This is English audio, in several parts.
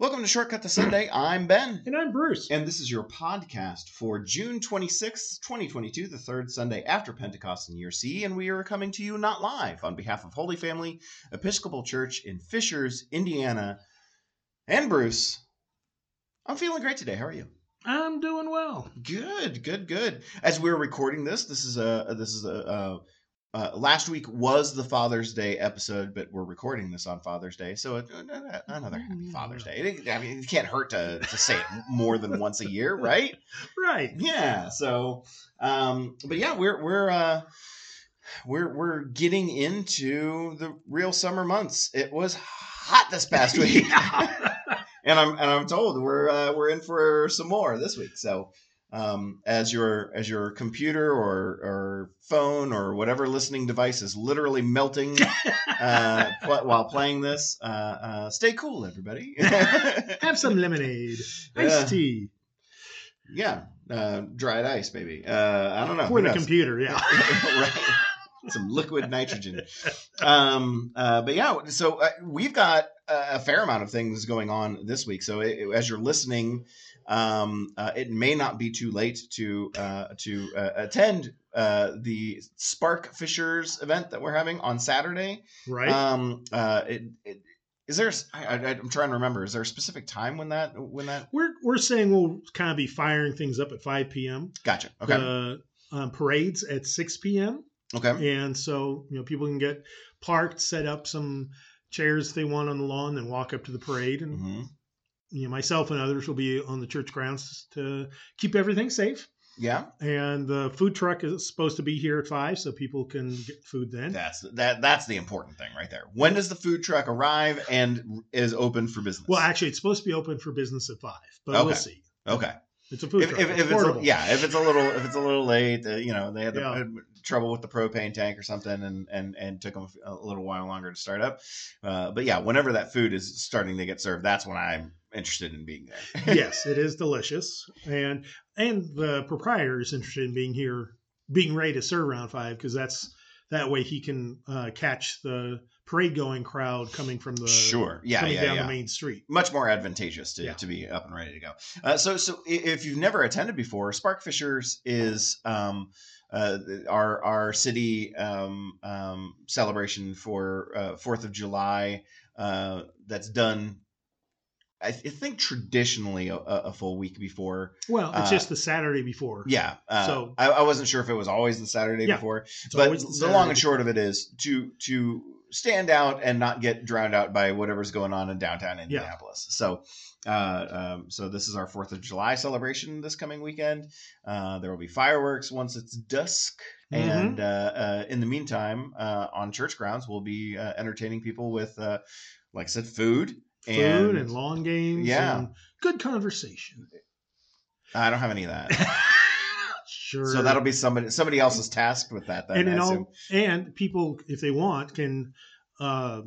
Welcome to Shortcut to Sunday. I'm Ben. And I'm Bruce. And this is your podcast for June 26th, 2022, the third Sunday after Pentecost in Year C. And we are coming to you not live on behalf of Holy Family Episcopal Church in Fishers, Indiana. And Bruce, I'm feeling great today. How are you? I'm doing well. Good, good, good. As we're recording this, this is a this is a, a uh, last week was the Father's Day episode, but we're recording this on Father's Day, so uh, another Happy Father's Day. I mean, it can't hurt to, to say it more than once a year, right? Right. Yeah. So, um, but yeah, we're we're uh, we're we're getting into the real summer months. It was hot this past week, and I'm and I'm told we're uh, we're in for some more this week. So um, as your as your computer or or phone or whatever listening device is literally melting uh, pl- while playing this. Uh, uh, stay cool, everybody. Have some lemonade, iced tea. Yeah, uh, dried ice, maybe. Uh, I don't know for the computer. Yeah, right. Some liquid nitrogen. Um, uh, but yeah, so we've got a fair amount of things going on this week. So it, as you're listening um, uh, it may not be too late to uh, to uh, attend uh, the Spark Fishers event that we're having on Saturday. Right. Um, uh, it, it, is there? I, am trying to remember. Is there a specific time when that when that? We're we're saying we'll kind of be firing things up at 5 p.m. Gotcha. Okay. The um, parades at 6 p.m. Okay. And so you know people can get parked, set up some chairs if they want on the lawn, then walk up to the parade and. Mm-hmm you know, myself and others will be on the church grounds to keep everything safe. Yeah. And the food truck is supposed to be here at five, so people can get food then. That's that. That's the important thing right there. When does the food truck arrive and is open for business? Well, actually, it's supposed to be open for business at five, but okay. we'll see. Okay. It's a food if, truck. If, if it's a, yeah, if it's a little if it's a little late, uh, you know, they had, the, yeah. had, trouble with the propane tank or something, and and and took them a little while longer to start up. Uh, but yeah, whenever that food is starting to get served, that's when I'm interested in being there. yes, it is delicious, and and the proprietor is interested in being here, being ready to serve around five because that's that way he can uh, catch the parade going crowd coming from the sure yeah coming yeah, down yeah. the main street much more advantageous to, yeah. to be up and ready to go uh, so so if you've never attended before sparkfishers is um, uh, our our city um, um, celebration for uh, Fourth of July uh, that's done I, th- I think traditionally a, a, full week before. Well, it's uh, just the Saturday before. Yeah. Uh, so I, I, wasn't sure if it was always the Saturday yeah, before, but the, the long and short of it is to to stand out and not get drowned out by whatever's going on in downtown Indianapolis. Yeah. So. Uh, um, so this is our Fourth of July celebration this coming weekend. Uh, there will be fireworks once it's dusk, mm-hmm. and uh, uh in the meantime, uh, on church grounds, we'll be uh, entertaining people with, like I said, food food and, and long games. Yeah, good conversation. I don't have any of that. sure. So that'll be somebody somebody else's task with that. Then, and in all, and people, if they want, can. Uh,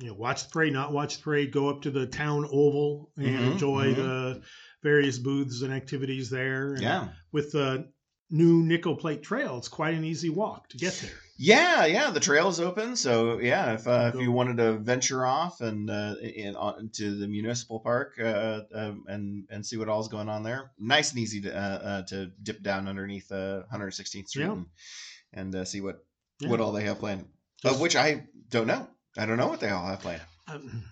you know, watch the parade, not watch the parade, go up to the town oval and mm-hmm, enjoy mm-hmm. the various booths and activities there. And yeah. With the new nickel plate trail, it's quite an easy walk to get there. Yeah, yeah, the trail is open. So yeah, if uh, if you wanted to venture off and uh, in, on, to the municipal park uh, um, and and see what all's going on there, nice and easy to uh, uh, to dip down underneath 116th uh, Street yeah. and, and see what yeah. what all they have planned. Of which I don't know. I don't know what they all have planned. Um,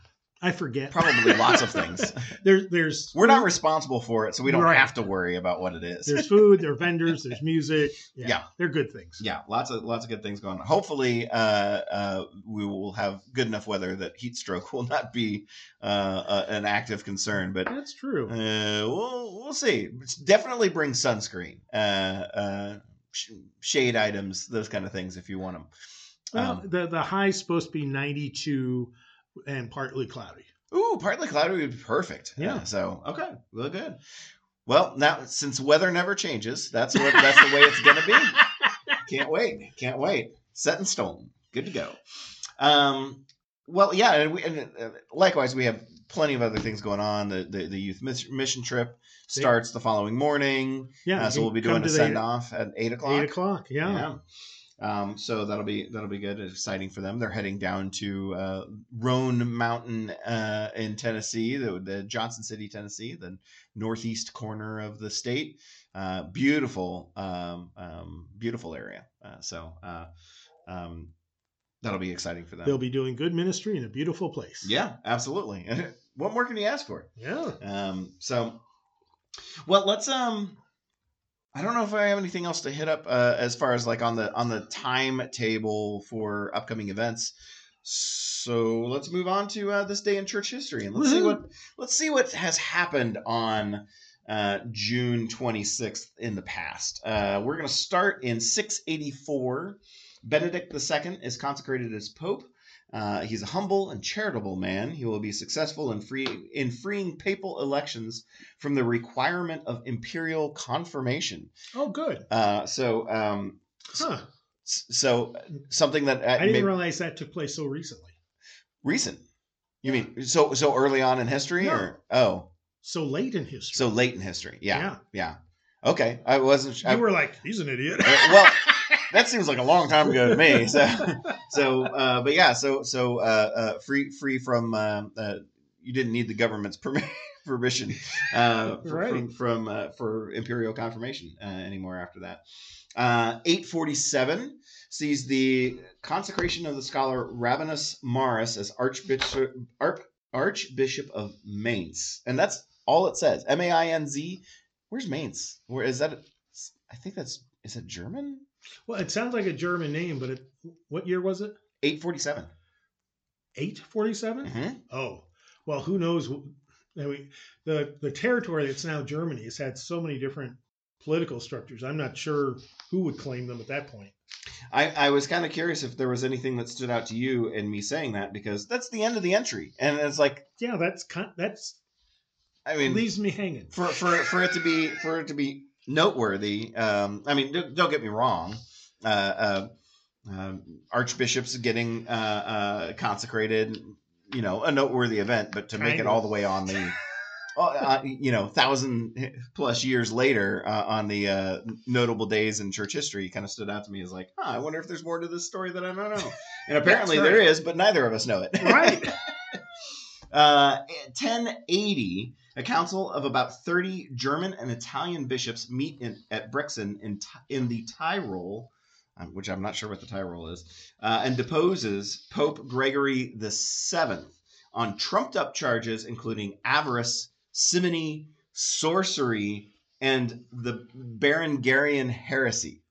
I forget. Probably lots of things. there's there's we're not responsible for it, so we don't right. have to worry about what it is. There's food, there are vendors, there's music. Yeah, yeah, they're good things. Yeah, lots of lots of good things going on. Hopefully, uh, uh, we will have good enough weather that heat stroke will not be uh, uh an active concern. But that's true. Uh, we'll we'll see. Definitely bring sunscreen, uh, sh- shade items, those kind of things if you want them. Well, um, the the high is supposed to be 92 and partly cloudy. Ooh, partly cloudy would be perfect. Yeah. Uh, so okay, well, good. Well, now since weather never changes, that's what that's the way it's gonna be. Can't wait. Can't wait. Set in stone. Good to go. Um, well, yeah, and, we, and uh, likewise, we have plenty of other things going on. The the, the youth mission trip starts the following morning. Yeah, uh, so we'll be doing a send off at eight o'clock. Eight o'clock. Yeah. yeah. Um, so that'll be that'll be good, exciting for them. They're heading down to uh, Roan Mountain uh, in Tennessee, the, the Johnson City, Tennessee, the northeast corner of the state. Uh, beautiful, um, um, beautiful area. Uh, so uh, um, that'll be exciting for them. They'll be doing good ministry in a beautiful place. yeah, absolutely. what more can you ask for? Yeah. Um, so, well, let's um. I don't know if I have anything else to hit up uh, as far as like on the on the timetable for upcoming events. So let's move on to uh, this day in church history and let's see what let's see what has happened on uh, June 26th in the past. Uh, we're going to start in 684. Benedict II is consecrated as pope. Uh, he's a humble and charitable man. He will be successful in free in freeing papal elections from the requirement of imperial confirmation. Oh, good. Uh, so, um, Huh. s- so something that uh, I didn't realize that took place so recently. recent. You mean so so early on in history, No. or oh, So late in history. so late in history? Yeah, Yeah. yeah. Okay, I wasn't. you I, were like, he's an idiot. Uh, well, that seems like a long time ago to me. So, so, uh, but yeah, so, so, uh, uh, free, free from, uh, uh, you didn't need the government's permi- permission, uh, for, Right. from, from, uh, for imperial confirmation, uh, anymore after that. Uh, 847 sees the consecration of the scholar Rabanus Maurus as Archbishop, Arch, Archbishop of Mainz. And that's all it says. M A I N Z. Where's Mainz? Where is that? I think that's, is it German? Well, it sounds like a German name, but it, what year was it? 847. 847? Mm-hmm. Oh, well, who knows? I mean, the the territory that's now Germany has had so many different political structures. I'm not sure who would claim them at that point. I, I was kind of curious if there was anything that stood out to you in me saying that because that's the end of the entry. And it's like, Yeah, that's kind, that's I mean, leaves me hanging. for, for, for it to be, for it to be noteworthy. Um, I mean, don't, don't get me wrong. Uh, uh, um archbishops getting, uh, uh, consecrated, you know, a noteworthy event, but to make it all the way on the, uh, uh, you know, thousand plus years later uh, on the uh, notable days in church history kind of stood out to me as like, huh, I wonder if there's more to this story that I don't know. And apparently That's there right. is, but neither of us know it. Right. Uh, 1080, a council of about 30 German and Italian bishops meet in, at Brixen in, in the Tyrol, um, which I'm not sure what the Tyrol is, uh, and deposes Pope Gregory the Seventh on trumped up charges including avarice, simony, sorcery, and the Berengarian heresy.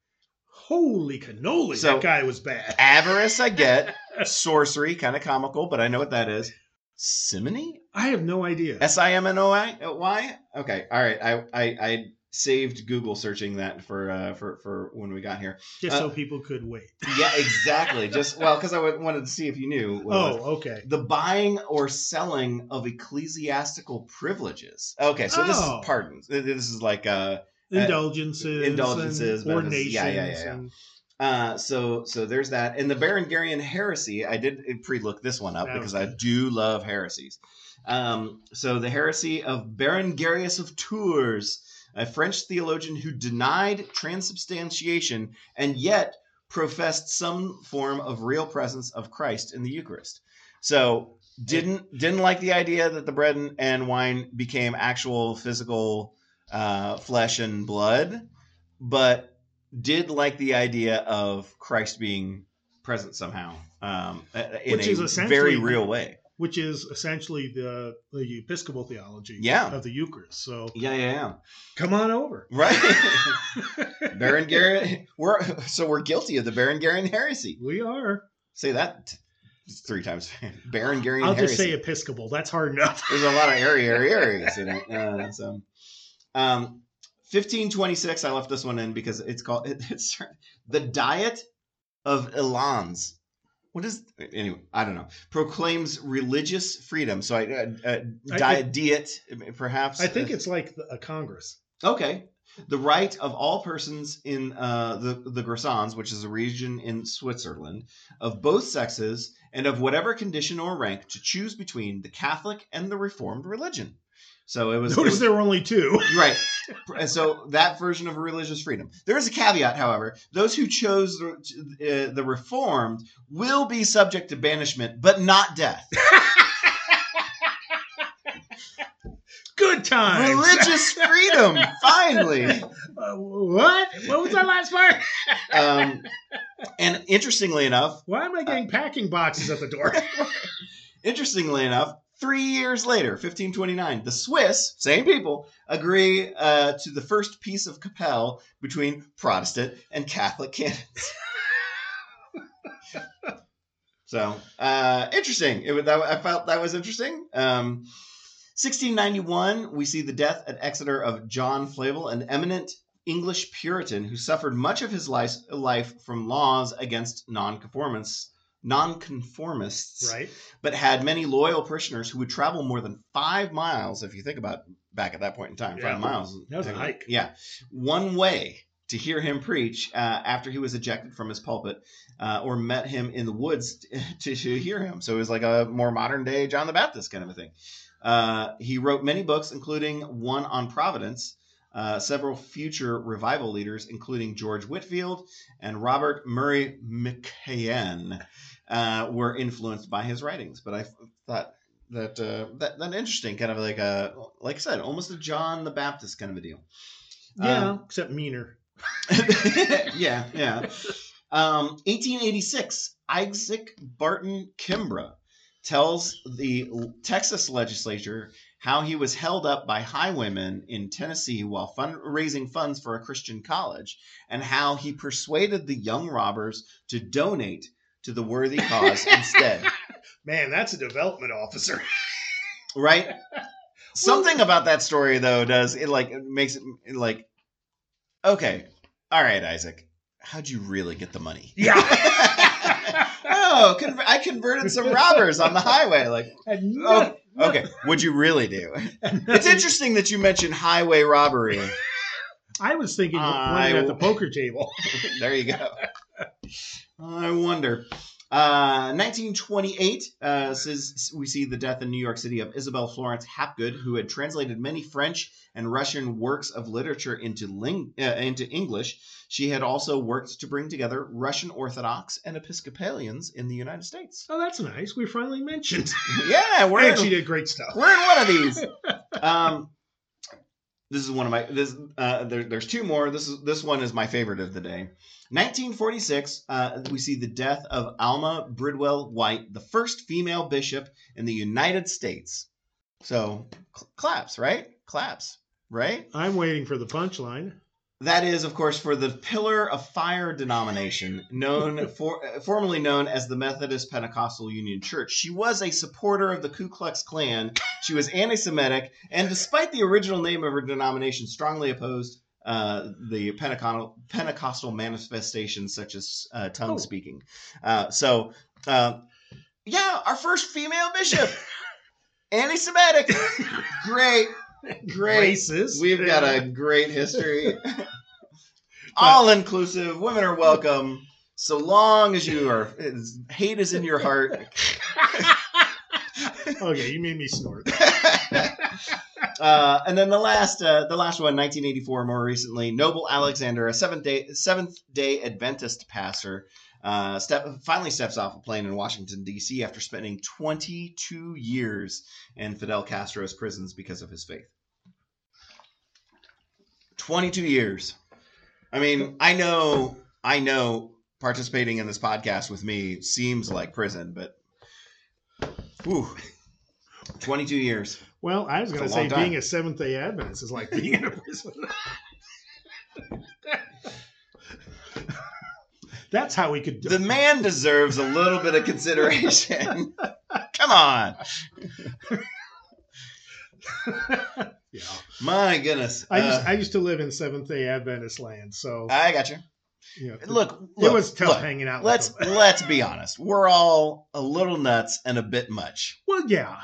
Holy cannoli! So- that guy was bad. Avarice, I get. Sorcery, kind of comical, but I know what that is. Simony? I have no idea. S I M N O I Y. Okay, all right. I, I I saved Google searching that for uh for for when we got here. Just so uh, people could wait. Yeah, exactly. Just well, because I wanted to see if you knew. What. Oh, okay. the buying or selling of ecclesiastical privileges. Okay, so this Oh. is pardons. This is like uh Indulgences, indulgences, benefits. ordinations. Yeah, yeah, yeah, yeah. and- Uh, so so there's that, and the Berengarian heresy. I did pre-look this one up That because I do love heresies. Um, so the heresy of Berengarius of Tours, a French theologian who denied transubstantiation and yet professed some form of real presence of Christ in the Eucharist. So didn't didn't like the idea that the bread and- and wine became actual physical uh, flesh and blood, but did like the idea of Christ being present somehow um, in Which a very real way. which is essentially the the Episcopal theology Yeah. of the Eucharist. So Yeah, yeah, yeah. come on over. Right. Berengarian. We're so we're guilty of the Berengarian heresy. we are. Say that t- three times. Berengarian I'll heresy. just say Episcopal. That's hard enough. There's a lot of airy, airy, areas in it. Uh, so, um, 1526. I left this one in because it's called it's the Diet of Ilanz. What is anyway? I don't know. Proclaims religious freedom. So I uh, uh, I- diet, diet, perhaps. I think it's like a Congress. Okay. The right of all persons in uh, the, the Grisons, which is a region in Switzerland, of both sexes and of whatever condition or rank to choose between the Catholic and the Reformed religion. So it was, it Notice was- there were only two. right. And so that version of religious freedom. There is a caveat, however. Those who chose the, uh, the Reformed will be subject to banishment, but not death. Good times. Religious freedom, finally. Uh, what? What was that last part? Um, and interestingly enough, Why am I getting packing boxes at the door? interestingly enough, three years later, 1529, the Swiss, same people, agree uh, to the first peace of Kappel between Protestant and Catholic canons. so uh, interesting. It that, I felt that was interesting. Um, 1691, we see the death at Exeter of John Flavel, an eminent English Puritan who suffered much of his life, life from laws against nonconformists. Nonconformists, right. but had many loyal parishioners who would travel more than five miles. If you think about back at that point in time, Yeah. five miles. That was a hike. Yeah, one way to hear him preach uh, after he was ejected from his pulpit, uh, or met him in the woods to, to hear him. So it was like a more modern day John the Baptist kind of a thing. Uh, he wrote many books, including one on Providence. Uh, several future revival leaders, including George Whitefield and Robert Murray McCain, uh, were influenced by his writings. But I thought that uh, that that interesting, kind of like a like I said, almost a John the Baptist kind of a deal. Yeah, Um, except meaner. yeah, yeah. Um, 1886, Isaac Barton Kimbra tells the Texas legislature how he was held up by highwaymen in Tennessee while fund- raising funds for a Christian college, and how he persuaded the young robbers to donate to the worthy cause instead. Man, that's a development officer. Right? Something about that story though does it like it makes it like okay, all right, Isaac, how'd you really get the money? Yeah. oh, conver- I converted some robbers on the highway. Like, oh, okay, what'd you really do? It's interesting that you mentioned highway robbery. I was thinking I- playing at the poker table. there you go. I wonder. Uh, 1928 uh, says we see the death in New York City of Isabel Florence Hapgood, who had translated many French and Russian works of literature into ling- uh, into English. She had also worked to bring together Russian Orthodox and Episcopalians in the United States. Oh, that's nice. We finally mentioned. Yeah, we're and in, she did great stuff. we're in one of these. Um, this is one of my this. Uh, there, there's two more. This is this one is my favorite of the day. 1946, uh, we see the death of Alma Bridwell White, the first female bishop in the United States. So cl- claps, right? Claps, right? I'm waiting for the punchline. That is, of course, for the Pillar of Fire denomination, known for, formerly known as the Methodist Pentecostal Union Church. She was a supporter of the Ku Klux Klan. She was anti-Semitic, and despite the original name of her denomination, strongly opposed uh, the Pentecostal Pentecostal manifestations such as uh, tongue Oh. speaking. Uh, so, uh, yeah, our first female bishop, anti-Semitic, great, great. Racist. We've got a great history. All inclusive. Women are welcome. So long as you are, is- hate is in your heart. okay, you made me snort. uh, and then the last, uh, the last one, 1984. More recently, Noble Alexander, a seventh day, Seventh Day Adventist pastor, uh, step finally steps off a plane in Washington D.C. after spending 22 years in Fidel Castro's prisons because of his faith. 22 years. I mean, I know, I know participating in this podcast with me seems like prison, but whew, 22 years. Well, I was going to It's a long say being a Seventh Day Adventist is like being in a prison. That's how we could. Do the man deserves a little bit of consideration. Come on. yeah, My goodness. I used Uh, I used to live in Seventh Day Adventist land, so I got you. you know, Look, it look, was tough look, hanging out. Let's let's be honest. We're all a little nuts and a bit much. Well, yeah,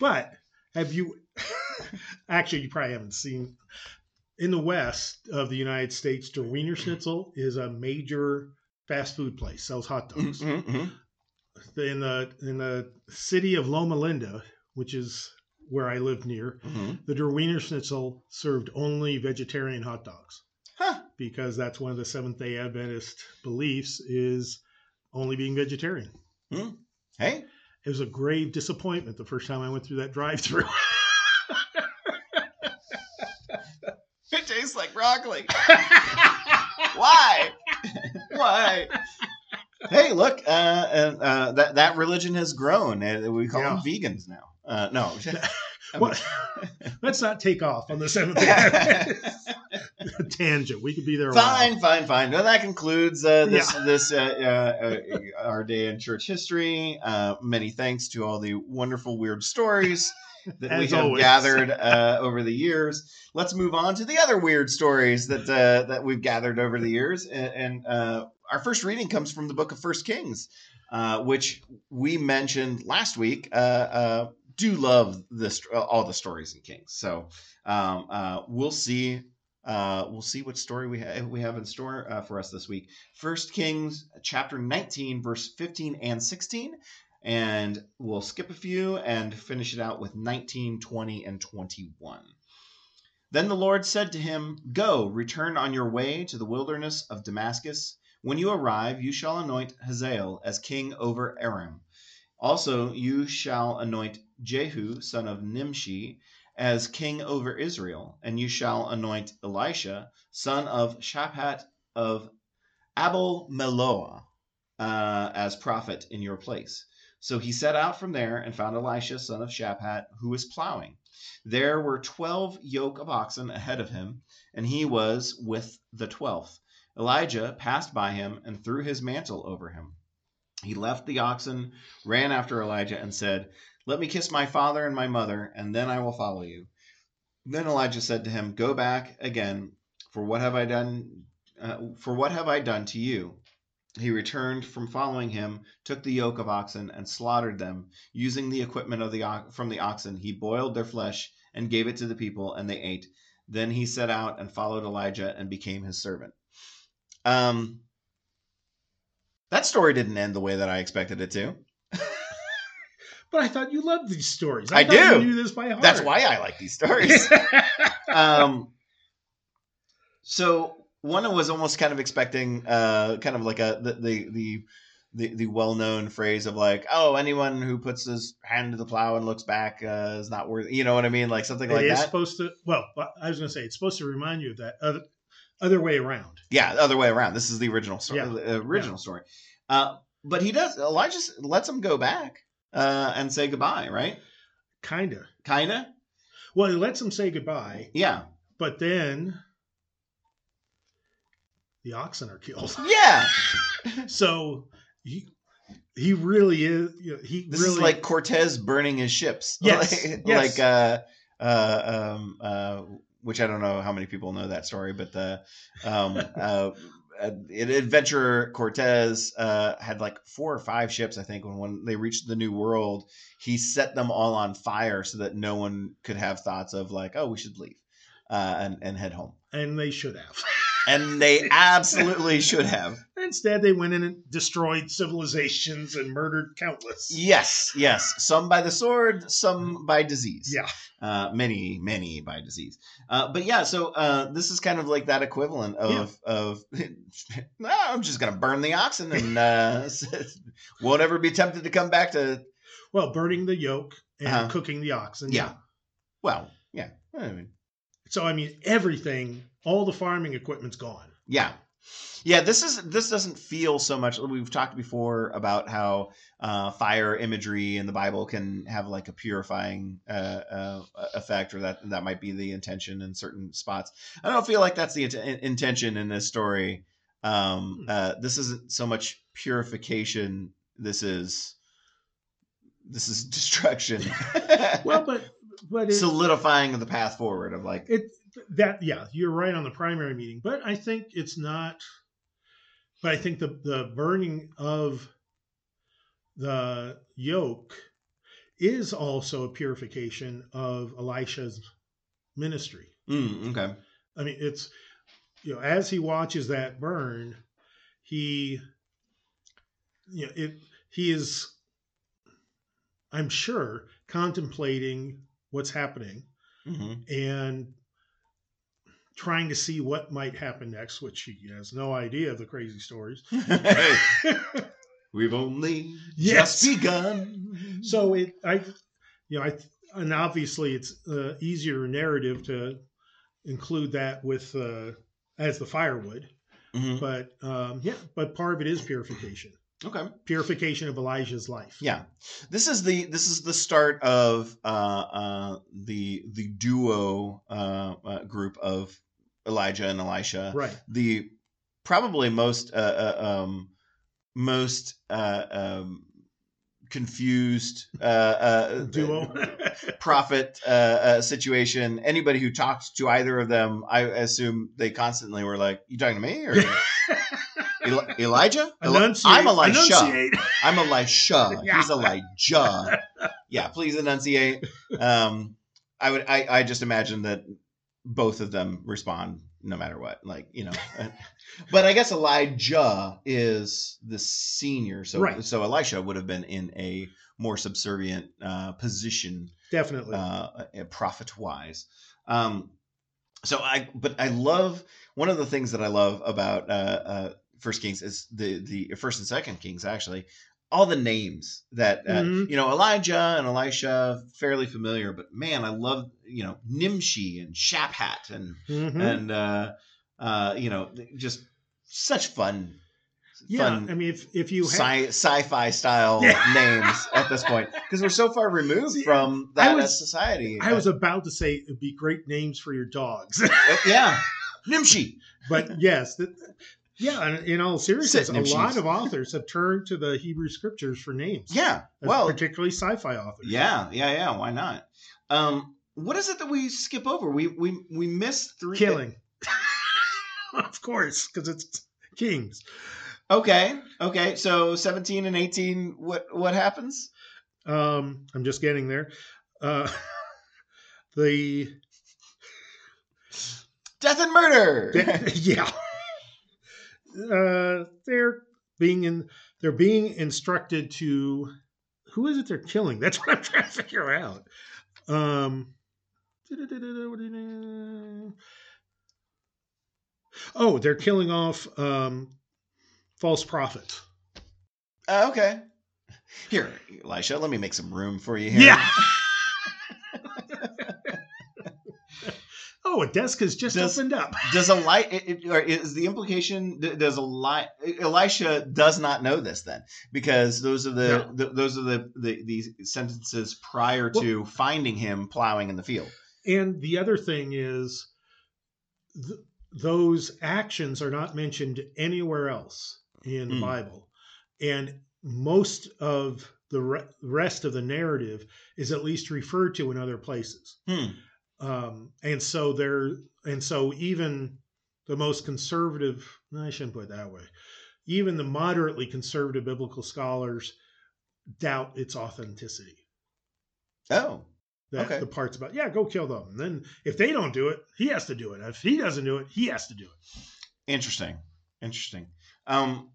but have you? Actually, you probably haven't seen. In the west of the United States, the Wiener Schnitzel is a major fast food place, sells hot dogs. Mhm, mhm. In the in the city of Loma Linda, which is where I live near, Mhm. the Der Wiener Schnitzel served only vegetarian hot dogs Huh. because that's one of the Seventh Day Adventist beliefs is only being vegetarian. Hey, It was a grave disappointment the first time I went through that drive-through. it tastes like broccoli. Why? Why? Hey, look, uh, and, uh, that that religion has grown, we call them vegans now. Uh, no, I Well, let's not take off on the Seventh tangent. We could be there. A while. fine, fine, fine. Well, that concludes uh, this this uh, uh, uh, our day in church history. Uh, many thanks to all the wonderful weird stories that we have always. gathered uh, over the years. Let's move on to the other weird stories that uh, that we've gathered over the years. And, and uh, our first reading comes from the book of First Kings, uh, which we mentioned last week. Uh, uh, do love this all the stories in Kings. So um, uh, we'll see. Uh, we'll see what story we have we have in store uh, for us this week. First Kings chapter 19, verse 15 and 16, and we'll skip a few and finish it out with 19, 20, and 21. Then the Lord said to him, Go, return on your way to the wilderness of Damascus. When you arrive, you shall anoint Hazael as king over Aram. Also, you shall anoint Jehu, son of Nimshi, as king over Israel, and you shall anoint Elisha, son of Shaphat of Abel Meholah, uh, as prophet in your place. So he set out from there and found Elisha, son of Shaphat, who was plowing. There were twelve yoke of oxen ahead of him, and he was with the twelfth. Elijah passed by him and threw his mantle over him. He left the oxen, ran after Elijah, and said, Let me kiss my father and my mother, and then I will follow you. Then Elijah said to him, Go back again, for what have I done? Uh, for what have I done to you? He returned from following him, took the yoke of oxen, and slaughtered them. Using the equipment of the from the oxen, he boiled their flesh and gave it to the people, and they ate. Then he set out and followed Elijah and became his servant. Um, that story didn't end the way that I expected it to. But I thought you loved these stories. I thought do. You knew this by heart. That's why I like these stories. um, so one was almost kind of expecting, uh, kind of like a the the the, the, the well known phrase of like, oh, anyone who puts his hand to the plow and looks back uh, is not worth. You know what I mean? Like something It like is that. supposed to. Well, I was going to say it's supposed to remind you of that other other way around. Yeah, the other way around. This is the original story. Yeah. The original story. Uh, but he does. Elijah lets him go back uh, and say goodbye. Right? Kinda. Kinda. Well, he lets him say goodbye, Yeah. but then the oxen are killed. Yeah. So he he really is. You know, he This really is like Cortez burning his ships. Yes, like, yes. like, uh, uh, um, uh, which I don't know how many people know that story, but the um, uh, uh, adventurer Cortez uh, had like four or five ships, I think. When when they reached the New World, he set them all on fire so that no one could have thoughts of like, oh, we should leave uh, and and head home. and they should have. And they absolutely should have. Instead, they went in and destroyed civilizations and murdered countless. Yes, yes. Some by the sword, some by disease. Yeah. Uh, many, many by disease. Uh, but yeah, so uh, this is kind of like that equivalent of of. no, I'm just gonna burn the oxen and uh, won't ever be tempted to come back to. Well, burning the yoke and Uh-huh. cooking the oxen. Yeah. Well, yeah, I mean, So I mean, everything, all the farming equipment's gone. yeah, yeah. This is this doesn't feel so much. We've talked before about how uh, fire imagery in the Bible can have like a purifying uh, uh, effect, or that that might be the intention in certain spots. I don't feel like that's the int- intention in this story. Um, uh, this isn't so much purification. This is this is destruction. Well, but but it, solidifying of the path forward of like it that yeah, you're right on the primary meaning, but I think it's not. But I think the the burning of the yoke is also a purification of Elisha's ministry. mm, okay. I mean, it's you know, as he watches that burn, he you know, it, he is, I'm sure, contemplating what's happening hmm and trying to see what might happen next, which he has no idea of the crazy stories. We've only Yes. just begun. so it, I, you know, I, and obviously it's uh, easier narrative to include that with uh, as the firewood, Mhm. but um, yeah, but part of it is purification, Okay. purification of Elijah's life. Yeah, this is the this is the start of uh, uh, the the duo uh, uh, group of Elijah and Elisha. Right. The probably most uh, uh, um, most uh, um, confused uh, uh, Duo. prophet uh, uh, situation. Anybody who talked to either of them, I assume they constantly were like, "You talking to me or Eli- Elijah? Enunciate. I'm Elisha. Enunciate. I'm Elisha. Yeah. He's Elijah. Yeah, please enunciate. Um, I would. I, I just imagine that both of them respond no matter what. Like you know, but I guess Elijah is the senior, so Right. so Elisha would have been in a more subservient uh, position, Definitely. uh, prophet wise. Um, so I, but I love one of the things that I love about uh, uh, First Kings is the the First and Second Kings actually all the names that uh, Mhm. you know Elijah and Elisha fairly familiar, but man, I love you know Nimshi and Shaphat and Mhm. and uh, uh, you know just such fun, yeah. fun I mean, if if you have, sci- sci-fi style Yeah. names at this point because we're so far removed See, from I that was- society. I was about to say it'd be great names for your dogs, Uh, yeah, Nimshi. but yes, yeah. In, in all seriousness, a lot of authors have turned to the Hebrew scriptures for names. Yeah, well, particularly sci-fi authors. yeah, yeah, yeah. Why not? Um, what is it that we skip over? We we we missed three killing. of course, because it's kings. Okay, okay. So seventeen and eighteen. What what happens? Um, I'm just getting there. Uh, the Death and murder. yeah, uh, they're being in. They're being instructed to. Who is it they're killing? That's what I'm trying to figure out. Um. Oh, they're killing off um, false prophets. Uh, okay. Here, Elisha. Let me make some room for you here. Yeah. oh, a desk has just Does- opened up. Does Eli it, it- or is the implication? Does Eli Elisha does not know this then because those are the, No. the those are the, the these sentences prior to finding him plowing in the field. And the other thing is, th- those actions are not mentioned anywhere else in the Hmm. Bible, and most of the re- rest of the narrative is at least referred to in other places. Hmm. Um, and so there, and so even the most conservative, I shouldn't put it that way, even the moderately conservative biblical scholars doubt its authenticity. Oh, That Okay. the parts about, yeah, go kill them. And then if they don't do it, he has to do it. If he doesn't do it, he has to do it. interesting, interesting. Um,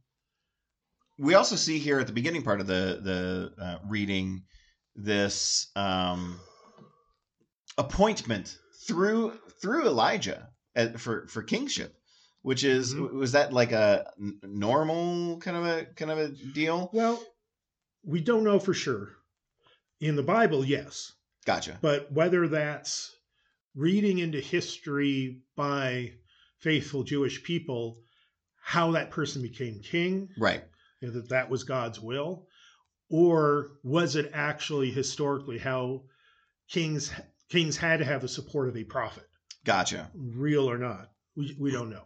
we also see here at the beginning part of the the uh, reading this um, appointment through through Elijah at, for for kingship, which is Mhm. was that like a normal kind of a kind of a deal? Well, we don't know for sure. In the Bible, yes. Gotcha. But whether that's reading into history by faithful Jewish people, how that person became king, Right. you know, that that was God's will, or was it actually historically how kings kings had to have the support of a prophet, Gotcha. real or not? We, we don't know.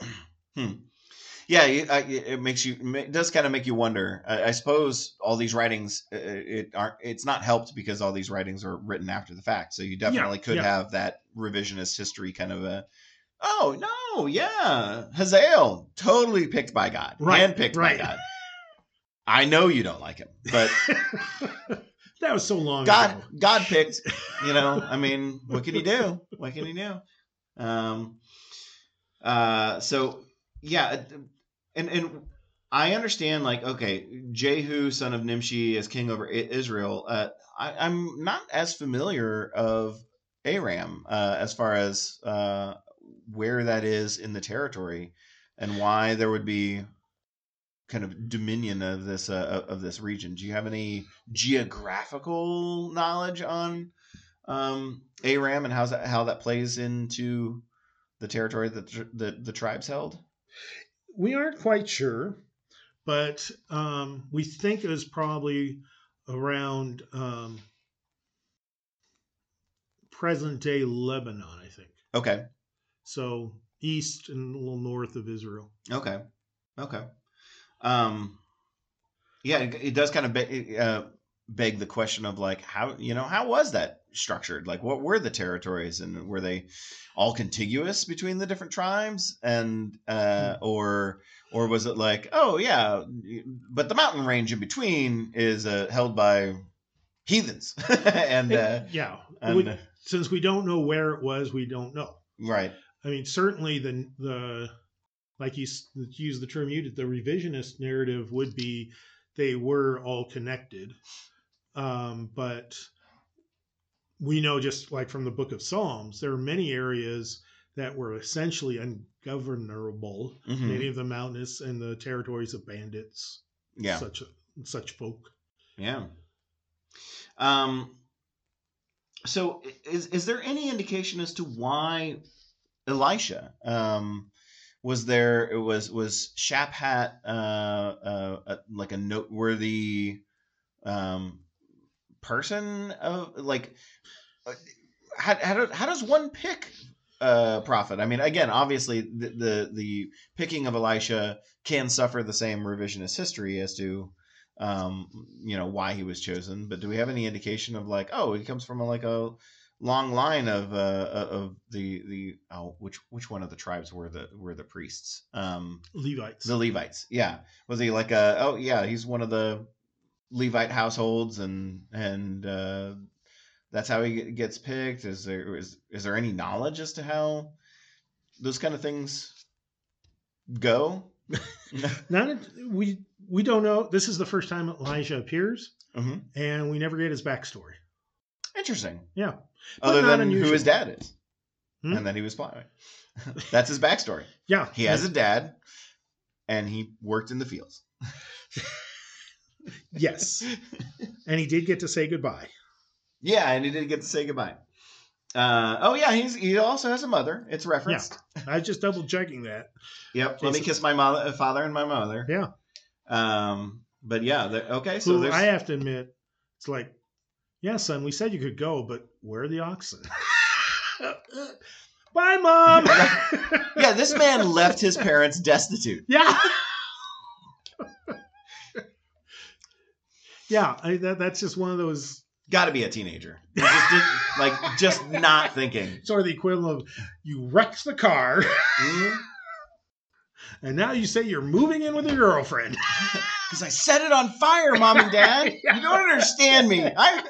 Yeah, it, it makes you it does kind of make you wonder. I, I suppose all these writings uh, it aren't it's not helped because all these writings are written after the fact. So you definitely could yeah. have that revisionist history kind of a oh no yeah Hazael totally picked by God, Right, handpicked right. by God. I know you don't like him, but that was so long God ago. God picked. You know, I mean, what can he do? What can he do? Um, uh, so yeah, and and I understand, like, okay, Jehu, son of Nimshi, as king over Israel. Uh, I, I'm not as familiar of Aram uh, as far as uh, where that is in the territory and why there would be kind of dominion of this uh, of this region. Do you have any geographical knowledge on um, Aram and how's that, how that plays into the territory that the, the, the tribes held? We aren't quite sure, but um, we think it was probably around um, present day Lebanon, I think. Okay. So east and a little north of Israel. Okay. Okay. Um, yeah, it, it does kind of be, uh, beg the question of like how you know how was that structured? Like, what were the territories, and were they all contiguous between the different tribes, and uh, or or was it like, oh yeah, but the mountain range in between is uh, held by heathens, and uh, yeah, and we, since we don't know where it was, we don't know. right, I mean, certainly the the like you use the term you did, the revisionist narrative would be they were all connected, um, but we know just like from the Book of Psalms, there are many areas that were essentially ungovernable. Mhm. Many of the mountainous and the territories of bandits, yeah, such such folk. Yeah. Um. So, is is there any indication as to why Elisha? Um, was there? It was was Shaphat uh, uh, uh, like a noteworthy um person of like uh, how how, do, how does one pick uh prophet? I mean, again, obviously the, the the picking of Elisha can suffer the same revisionist history as to um you know why he was chosen but do we have any indication of like oh he comes from a, like a long line of uh of the the oh which which one of the tribes were the were the priests um Levites. the levites yeah was he like a oh yeah he's one of the levite households and and uh that's how he gets picked is there is is there any knowledge as to how those kind of things go Not a, we we don't know. This is the first time Elijah appears, Mhm. and we never get his backstory. Interesting. Yeah. But Other than who his dad is, Hmm? and that he was plowing. That's his backstory. Yeah, He has a dad, and he worked in the fields. yes, and he did get to say goodbye. Yeah, and he did get to say goodbye. Uh, oh yeah, he's he also has a mother. It's referenced. I was just double checking that. Yep. Let me kiss my mother, uh, father, and my mother. Yeah. Um. But yeah. Okay. So Who there's. I have to admit, it's like, yeah, son, we said you could go, but where are the oxen? Bye, mom. yeah. This man left his parents destitute. yeah. yeah, I, that, that's just one of those Got to be a teenager. Just like just not thinking. sort of the equivalent of you wrecked the car, Hmm? and now you say you're moving in with your girlfriend. Because I set it on fire, mom and dad. You don't understand me. I.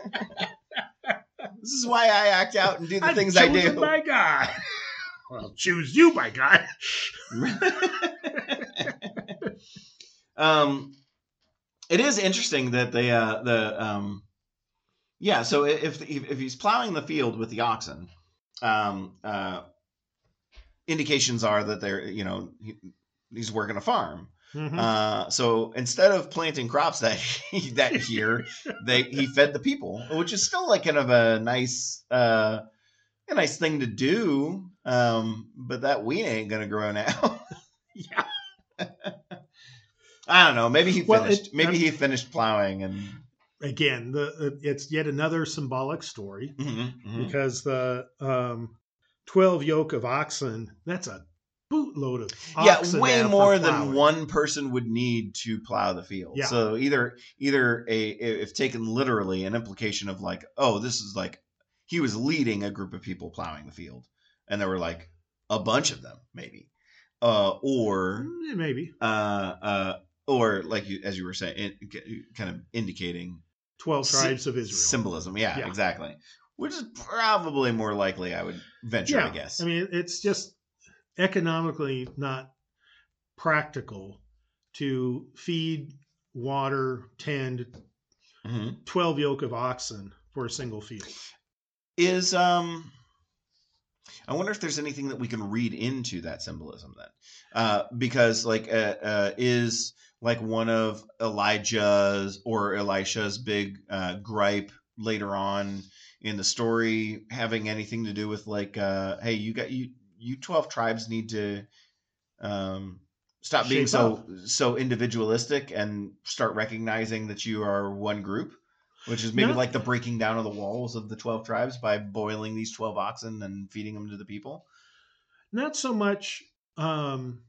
This is why I act out and do the I'm things I do. My God. Well, choose you by God. um, it is interesting that they uh the um, yeah. So if if, if he's plowing the field with the oxen, um, uh, indications are that they're you know he, he's working a farm. Mhm. Uh, so instead of planting crops that that year, they he fed the people, which is still like kind of a nice uh, a nice thing to do. Um, but that wheat ain't gonna grow now. yeah. I don't know. Maybe he Well, finished. it- maybe um, he finished plowing and. Again, the it's yet another symbolic story Mhm, mhm. because the um, twelve yoke of oxen that's a bootload of Yeah, way more than one person would need to plow the field. Yeah. So either either a if taken literally, an implication of like, oh, this is like he was leading a group of people plowing the field, and there were like a bunch of them, maybe, uh, or Mm, maybe uh, uh, or like you, as you were saying, it, kind of indicating twelve Sy- tribes of Israel. symbolism. Yeah, Yeah. exactly. Which is probably more likely, I would venture yeah, to guess. I mean, it's just economically not practical to feed, water, tend Mhm. 12 yoke of oxen for a single field. Is um, I wonder if there's anything that we can read into that symbolism then, uh, because like uh, uh, is like one of Elijah's or Elisha's big uh, gripe later on in the story having anything to do with like uh, hey you got you you 12 tribes need to um stop being so up. so individualistic and start recognizing that you are one group which is maybe like the breaking down of the walls of the 12 tribes by boiling these 12 oxen and feeding them to the people Not so much um,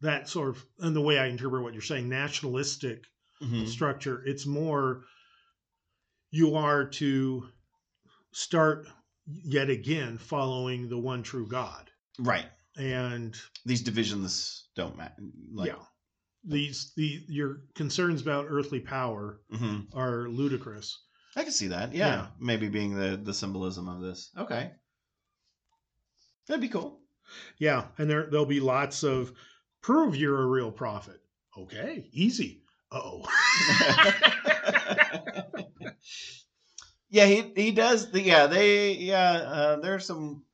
that sort of, and the way I interpret what you're saying, nationalistic Mhm. structure. It's more you are to start yet again following the one true God. Right And these divisions don't matter like, yeah, these the your concerns about earthly power mhm. are ludicrous. i can see that yeah, Yeah. maybe being the the symbolism of this okay that'd be cool Yeah, and there there'll be lots of prove you're a real prophet. Okay, easy. Oh, yeah, he he does. The, yeah, they yeah. Uh, there's some.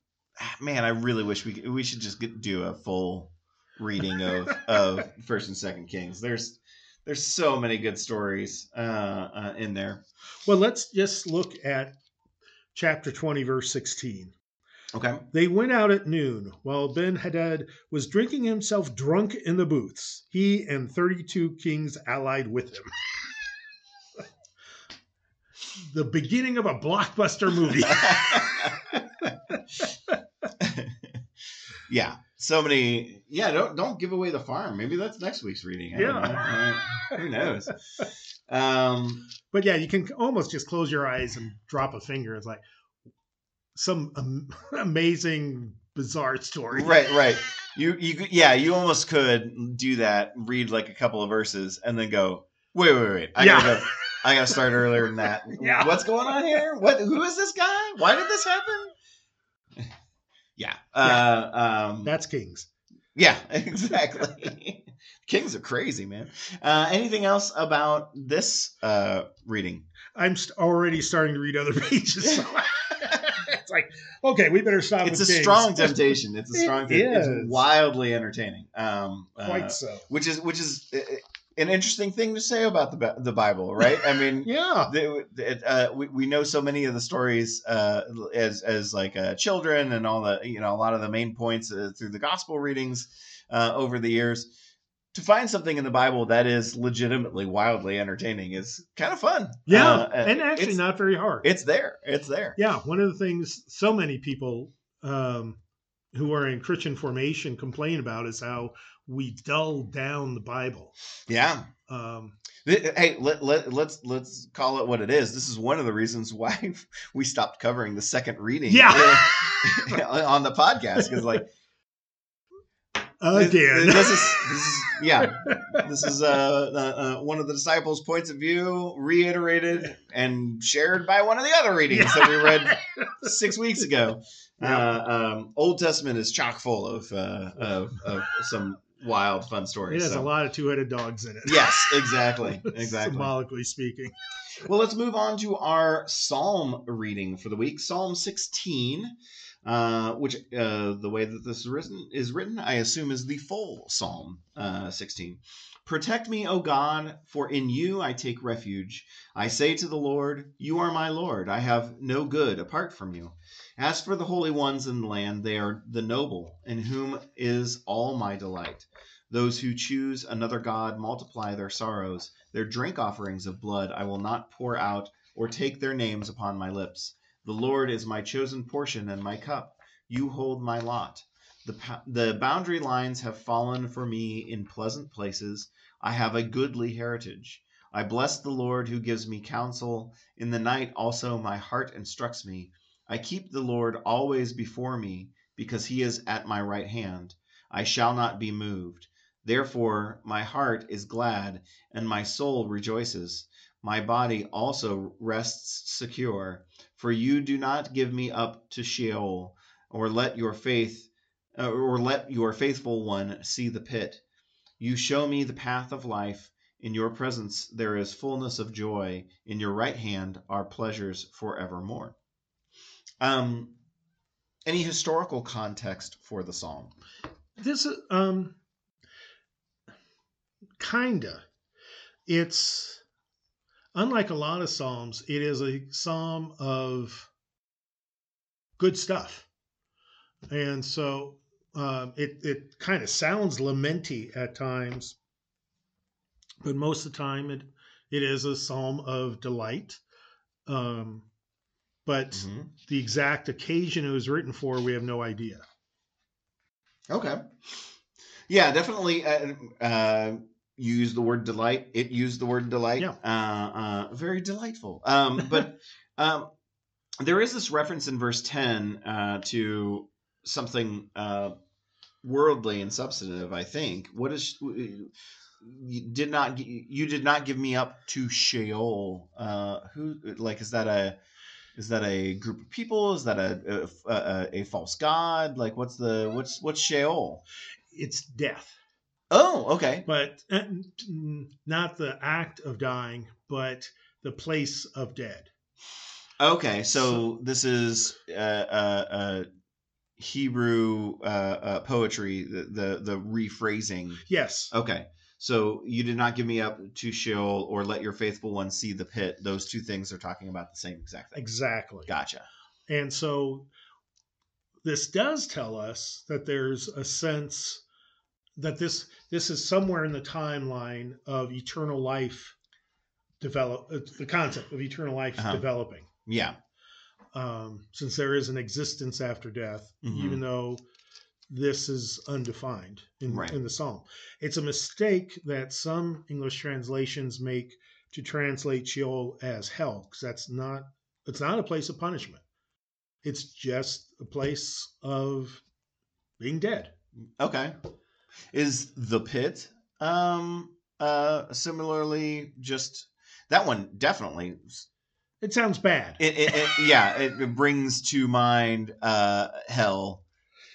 Man, I really wish we could- we should just get, do a full reading of of First and Second Kings. There's there's so many good stories uh, uh, in there. well, let's just look at chapter twenty, verse sixteen. Okay. They went out at noon while Ben Hadad was drinking himself drunk in the booths, he and 32 kings allied with him. the beginning of a blockbuster movie. yeah, so many. Yeah, don't don't give away the farm. Maybe that's next week's reading. I Yeah. know. Who knows? Um, but yeah, you can almost just close your eyes and drop a finger. It's like some am- amazing, bizarre story. right, right. You you yeah, you almost could do that. Read like a couple of verses and then go. Wait, wait, wait. I gotta go. I gotta start earlier than that. Yeah. What's going on here? What? Who is this guy? Why did this happen? Yeah. Uh, um, That's Kings. yeah. Exactly. Kings are crazy, man. Uh, anything else about this uh, reading? I'm st- already starting to read other pages. So it's like, okay, we better stop. It's a Kings. strong temptation. It's a strong. It is. it's wildly entertaining. Um, Quite uh, so. which is which is an interesting thing to say about the the Bible, right? I mean, Yeah. the, it, uh, we, we know so many of the stories uh, as as like uh, children and all the you know a lot of the main points uh, through the gospel readings uh, over the years. To find something in the Bible that is legitimately wildly entertaining is kind of fun. Yeah. Uh, and actually, not very hard. it's there. It's there. yeah. One of the things so many people um, who are in Christian formation complain about is how we dull down the Bible. Yeah. Um, Hey, let, let, let's let's call it what it is. This is one of the reasons why we stopped covering the second reading Yeah. on the podcast because like again. This, this is, this is yeah. This is uh, uh, uh, one of the disciples' points of view, reiterated and shared by one of the other readings that we read six weeks ago. Yeah. Uh, um, Old Testament is chock full of uh, of, of some wild, fun it stories. has so- a lot of two-headed dogs in it. Yes, exactly, exactly. Symbolically speaking. Well, let's move on to our psalm reading for the week. Psalm 16, uh, which uh, the way that this is written, is written, I assume, is the full Psalm uh, 16. Protect me, O God, for in you I take refuge. I say to the Lord, You are my Lord. I have no good apart from you. As for the holy ones in the land, they are the noble, in whom is all my delight. Those who choose another God multiply their sorrows. Their drink offerings of blood I will not pour out, or take their names upon my lips. The Lord is my chosen portion and my cup. You hold my lot. The, the boundary lines have fallen for me in pleasant places. I have a goodly heritage. I bless the Lord who gives me counsel. In the night also my heart instructs me. I keep the Lord always before me, because he is at my right hand. I shall not be moved. Therefore my heart is glad, and my soul rejoices. My body also rests secure, for you do not give me up to Sheol, or let your faith, uh, or let your faithful one see the pit. You show me the path of life. In your presence there is fullness of joy. In your right hand are pleasures forevermore. Um, any historical context for the psalm? This is um kinda. It's unlike a lot of psalms. It is a psalm of good stuff, and so um, it it kind of sounds lamenty at times, but most of the time it it is a psalm of delight. Um, but Mhm. the exact occasion it was written for, we have no idea. Okay. Yeah, definitely. Uh, uh, use the word delight. It used the word delight. Yeah. Uh, uh, very delightful. Um, but um, there is this reference in verse ten uh, to something uh, worldly and substantive. I think. What is you did not you did not give me up to Sheol? Uh, who like is that a is that a group of people? Is that a a, a, a false god? Like what's the what's what's Sheol? It's death. Oh, okay. but uh, not the act of dying, but the place of dead. Okay, so, this is uh, uh, uh, Hebrew uh, uh, poetry, the, the the rephrasing. Yes, Okay, so you did not give me up to Sheol or let your faithful one see the pit. Those two things are talking about the same exact thing. exactly. Gotcha. And so this does tell us that there's a sense that this this is somewhere in the timeline of eternal life develop uh, the concept of eternal life Uh-huh. developing. Yeah. Um, since there is an existence after death, Mhm. even though this is undefined in, Right. in the psalm. It's a mistake that some English translations make to translate Sheol as hell, because that's not it's not a place of punishment. It's just a place of being dead. Okay. Is the pit um uh similarly just that one definitely It sounds bad. it, it, it yeah it, brings to mind uh hell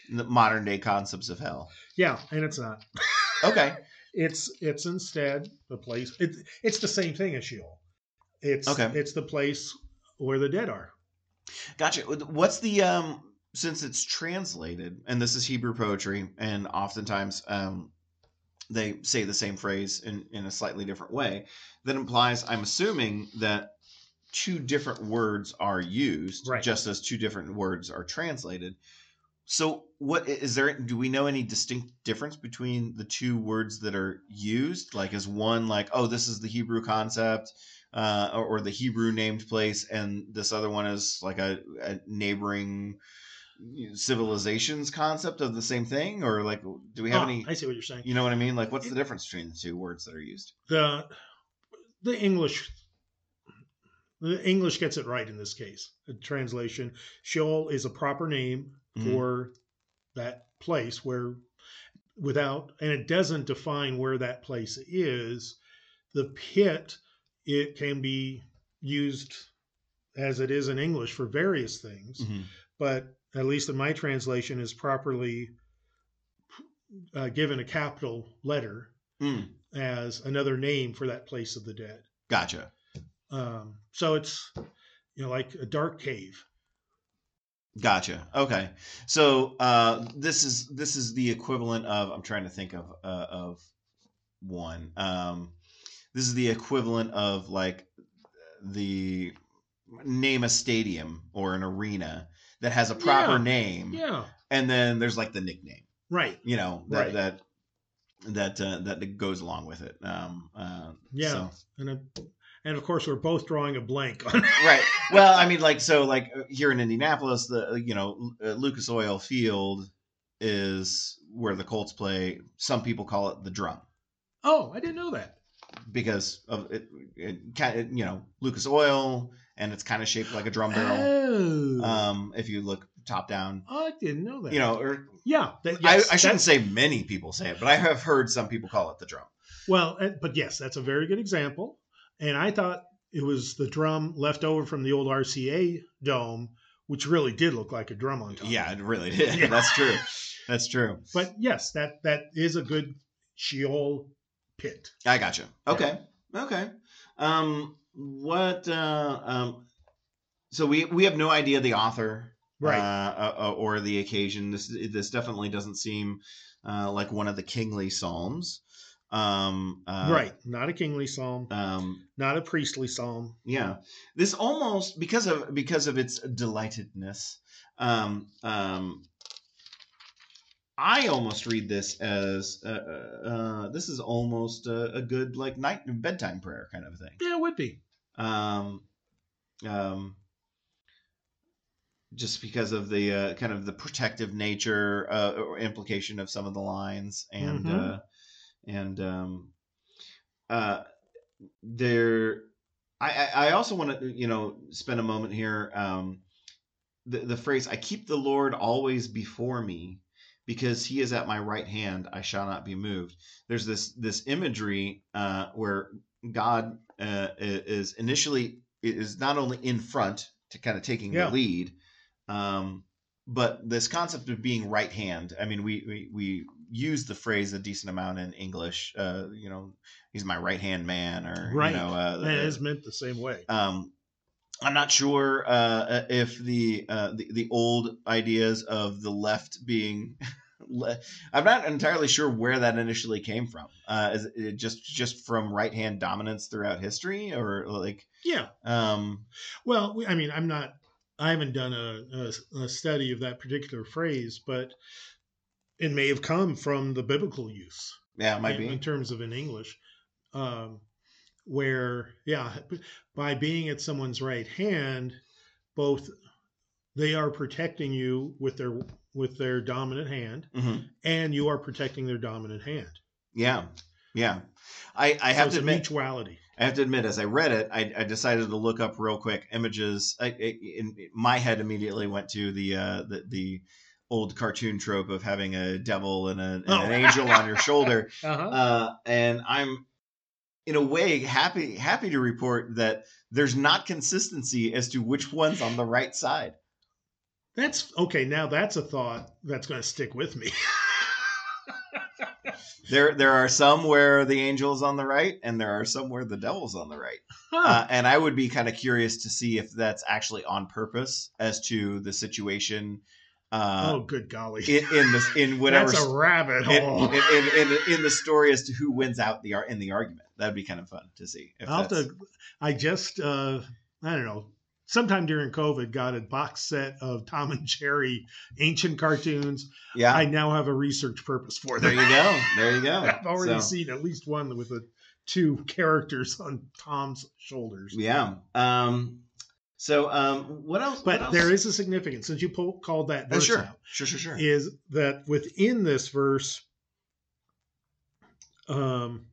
the modern day concepts of hell yeah, and it's not. okay It's it's instead the place. It, it's the same thing as Sheol. It's Okay. it's the place where the dead are. gotcha what's the um since it's translated and this is hebrew poetry and oftentimes um they say the same phrase in in a slightly different way that implies i'm assuming that two different words are used Right. just as two different words are translated. So what is there do we know any distinct difference between the two words that are used? Like is one like oh this is the hebrew concept uh, or, or the hebrew named place and this other one is like a, a neighboring civilizations concept of the same thing? Or like do we have Ah, any I see what you're saying. you know what i mean? Like what's the difference between the two words that are used? The the English the English gets it right in this case. The translation Sheol is a proper name Mhm. for that place where without and it doesn't define where that place is. The pit it can be used as it is in English for various things, Mhm. but at least in my translation is properly uh, given a capital letter Mm, as another name for that place of the dead. gotcha Um, so it's you know like a dark cave. Gotcha. Okay. So uh, this is this is the equivalent of I'm trying to think of uh, of one. Um, this is the equivalent of like the name a stadium or an arena that has a proper Yeah. name, Yeah, and then there's like the nickname. right. You know that Right. that that uh, that goes along with it. Um, uh, Yeah, so- and a, and of course we're both drawing a blank on. right. Well, I mean, like so, like here in Indianapolis, the you know uh, Lucas Oil Field is where the Colts play. Some people call it the Drum oh, I didn't know that. because of it. it of, you know Lucas Oil, and it's kind of shaped like a drum barrel. Oh, Um, if you look top down, I didn't know that. you know, or yeah. That, I, yes, I shouldn't that's- say many people say it, but I have heard some people call it the Drum. Well, but yes, that's a very good example. And I thought it was the drum left over from the old RCA dome, which really did look like a drum on top. Yeah, it really did. Yeah. That's true. That's true. But yes, that that is a good Sheol pit. I got you. Okay. Okay. Um, what? Uh, um, so we we have no idea the author, Right. Uh, uh, or the occasion. This this definitely doesn't seem uh, like one of the kingly psalms. Um, uh, right. Not a kingly psalm, Um, not a priestly psalm. yeah. This almost because of because of its delightedness. Um, um, I almost read this as uh, uh, uh, this is almost a, a good like night bedtime prayer kind of thing. Yeah, it would be. um, um, just because of the uh, kind of the protective nature uh, or implication of some of the lines and Mhm. And um, uh, there I, I I also want to you know spend a moment here um, the the phrase I keep the Lord always before me because he is at my right hand I shall not be moved there's this this imagery uh, where God uh, is initially is not only in front to kind of taking Yeah. the lead, um, but this concept of being right hand. I mean, we, we we use the phrase a decent amount in English. Uh, you know, he's my right hand man, or Right. you know, uh, And it is meant the same way. um, I'm not sure uh, if the, uh, the the old ideas of the left being. le- I'm not entirely sure where that initially came from. Uh, is it just just from right hand dominance throughout history, or like, Yeah. um, Well, I mean, I'm not. I haven't done a, a, a study of that particular phrase, but it may have come from the biblical use. yeah, it might in, be. in terms of in English, um, where yeah, by being at someone's right hand, both they are protecting you with their with their dominant hand, hmm and you are protecting their dominant hand. Yeah, yeah. I I have to admit, mutuality. I have to admit, as I read it, I, I decided to look up real quick images. I, I, in my head immediately went to the uh, the, the old cartoon trope of having a devil and, a, and Oh. an angel on your shoulder, Uh-huh. uh, and I'm in a way happy happy to report that there's not consistency as to which one's on the right side. That's okay. Now that's a thought that's going to stick with me. There there are some where the angel's on the right, and there are some where the devil's on the right. Huh. Uh, and I would be kind of curious to see if that's actually on purpose as to the situation uh, oh, good golly! in, in this in whatever that's a rabbit hole. in, in, in, in the story as to who wins out the in the argument. That'd be kind of fun to see. I'll have to. I just uh, I don't know. Sometime during COVID, got a box set of Tom and Jerry ancient cartoons. yeah, I now have a research purpose for there you go. There you go. I've already So, seen at least one with the two characters on Tom's shoulders. Yeah. Um. So, um, what else? But what else? there is a significance, since you po- called that Oh, verse sure. out, Sure. Sure. Sure. is that within this verse, um,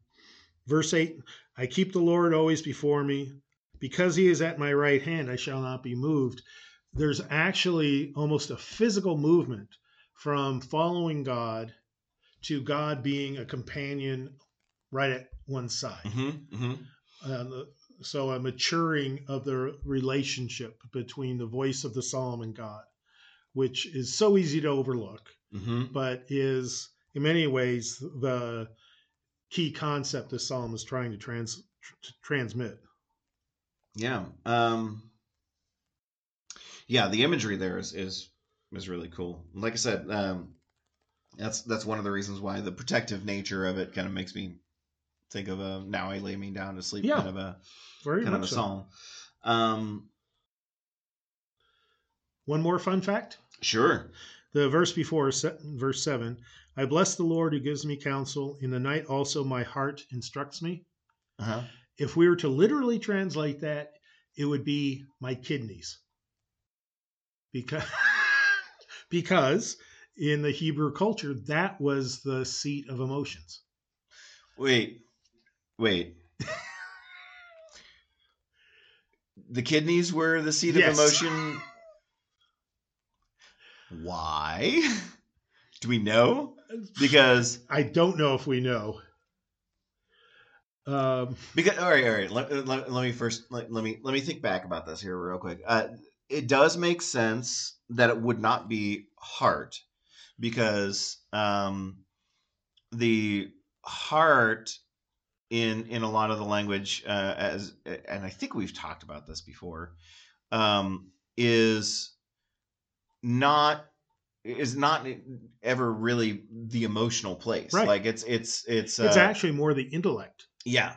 verse 8, I keep the Lord always before me. Because he is at my right hand, I shall not be moved. There's actually almost a physical movement from following God to God being a companion right at one side. Mm-hmm, mm-hmm. Uh, the- so a maturing of the relationship between the voice of the psalm and God, which is so easy to overlook, Mm-hmm. but is in many ways the key concept the psalm is trying to trans tr- transmit. Yeah. Um, yeah, the imagery there is is is really cool. Like I said, um, that's that's one of the reasons why the protective nature of it kind of makes me think of a "Now I lay me down to sleep" Yeah. kind of a Very kind of a so. psalm. Um, One more fun fact: sure. the verse before, verse seven. I bless the Lord who gives me counsel. In the night also my heart instructs me. Uh-huh. If we were to literally translate that, it would be my kidneys. Because because in the Hebrew culture, that was the seat of emotions. Wait, wait. the kidneys were the seat Yes. of emotion. Why? Do we know? Because I don't know if we know. Um, Because all right, all right. Let, let, let me first let, let me let me think back about this here real quick. Uh, it does make sense that it would not be heart because um, the heart in in a lot of the language uh, as and I think we've talked about this before um, is not is not ever really the emotional place. Right. Like it's it's it's it's uh, actually more the intellect. yeah.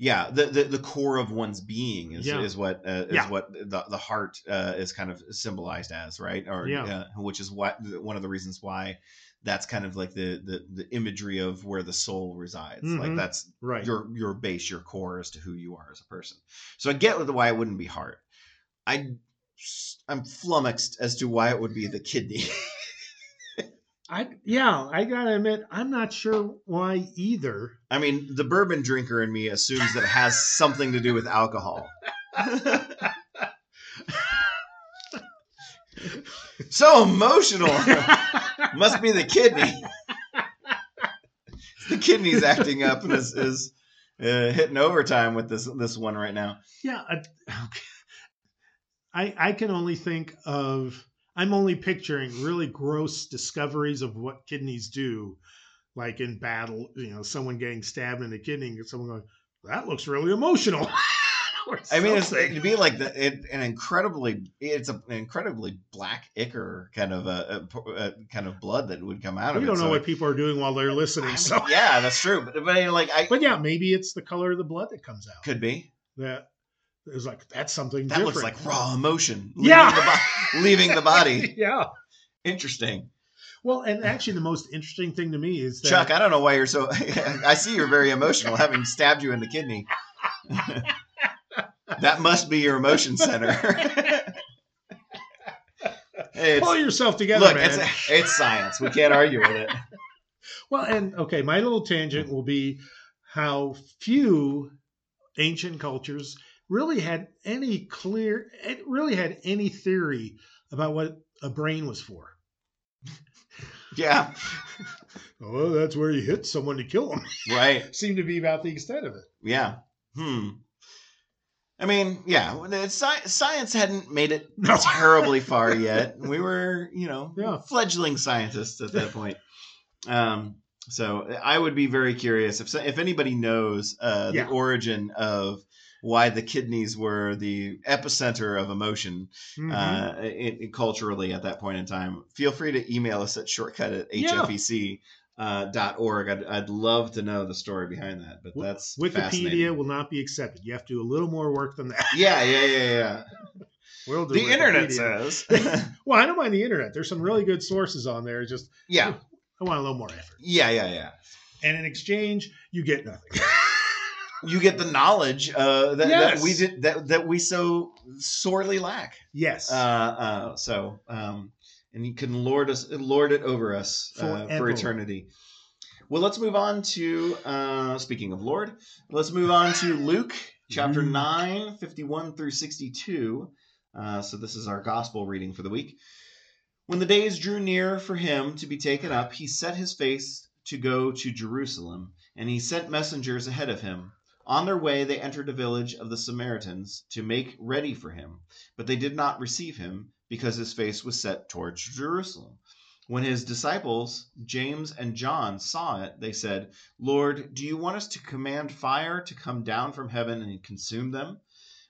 Yeah, the, the the core of one's being is, Yeah. is what uh, is Yeah. what the, the heart uh, is kind of symbolized as, right? Or Yeah. uh, which is what one of the reasons why that's kind of like the the, the imagery of where the soul resides. Like Mhm. that's Right. your your base, your core as to who you are as a person. So I get why it wouldn't be heart. I I'm flummoxed as to why it would be the kidney. I yeah, I gotta admit, I'm not sure why either. I mean, the bourbon drinker in me assumes that it has something to do with alcohol. so emotional. Must be the kidney. the kidney's acting up and is, is uh, hitting overtime with this this one right now. yeah, I. I can only think of I'm only picturing really gross discoveries of what kidneys do, like in battle. You know, someone getting stabbed in the kidney, and someone going, "That looks really emotional." Or I mean, it's, it'd be like the, it, an incredibly it's a, an incredibly black ichor kind of a, a, a kind of blood that would come out of we it. don't know so- what people are doing while they're I listening. mean, So, yeah, that's true. But, but like I but yeah, maybe it's the color of the blood that comes out. could be. that That is like that's something That different. looks like raw emotion. Leaving Yeah. the bo- leaving the body. yeah. Interesting, Well, and actually, the most interesting thing to me is that Chuck. I don't know why you're so. I see you're very emotional, having stabbed you in the kidney. that must be your emotion center. Hey, pull yourself together, look, man. it's it's science. We can't argue with it. Well, and okay, my little tangent will be how few ancient cultures really had any clear, it really had any theory about what a brain was for. Yeah, Oh, that's where you hit someone to kill them. right. Seemed to be about the extent of it. Yeah. Hmm. I mean, yeah, science hadn't made it No. terribly far yet. We were, you know, Yeah. fledgling scientists at that point. Um, so I would be very curious if if anybody knows uh, Yeah. the origin of why the kidneys were the epicenter of emotion Mhm. uh, in- culturally at that point in time. Feel free to email us at shortcut at hfec. Uh, org. I'd, I'd love to know the story behind that, but that's Wikipedia fascinating. will not be accepted. You have to do a little more work than that. Yeah, yeah, yeah, yeah. We'll do The internet says. Well, I don't mind the internet. There's some really good sources on there. Just yeah, I want a little more effort. yeah, yeah, yeah. And in exchange, you get nothing. You get the knowledge uh, that, that we did that that we so sorely lack. yes. Uh, uh, so, um, and you can lord us, lord it over us uh, for eternity. Well, let's move on to uh, speaking of Lord. Let's move on to Luke chapter Luke. 9, 51 through 62. Uh, so this is our gospel reading for the week. When the days drew near for him to be taken up, he set his face to go to Jerusalem, and he sent messengers ahead of him. On their way, they entered a village of the Samaritans to make ready for him, but they did not receive him because his face was set towards Jerusalem. When his disciples, James and John, saw it, they said, Lord, do you want us to command fire to come down from heaven and consume them?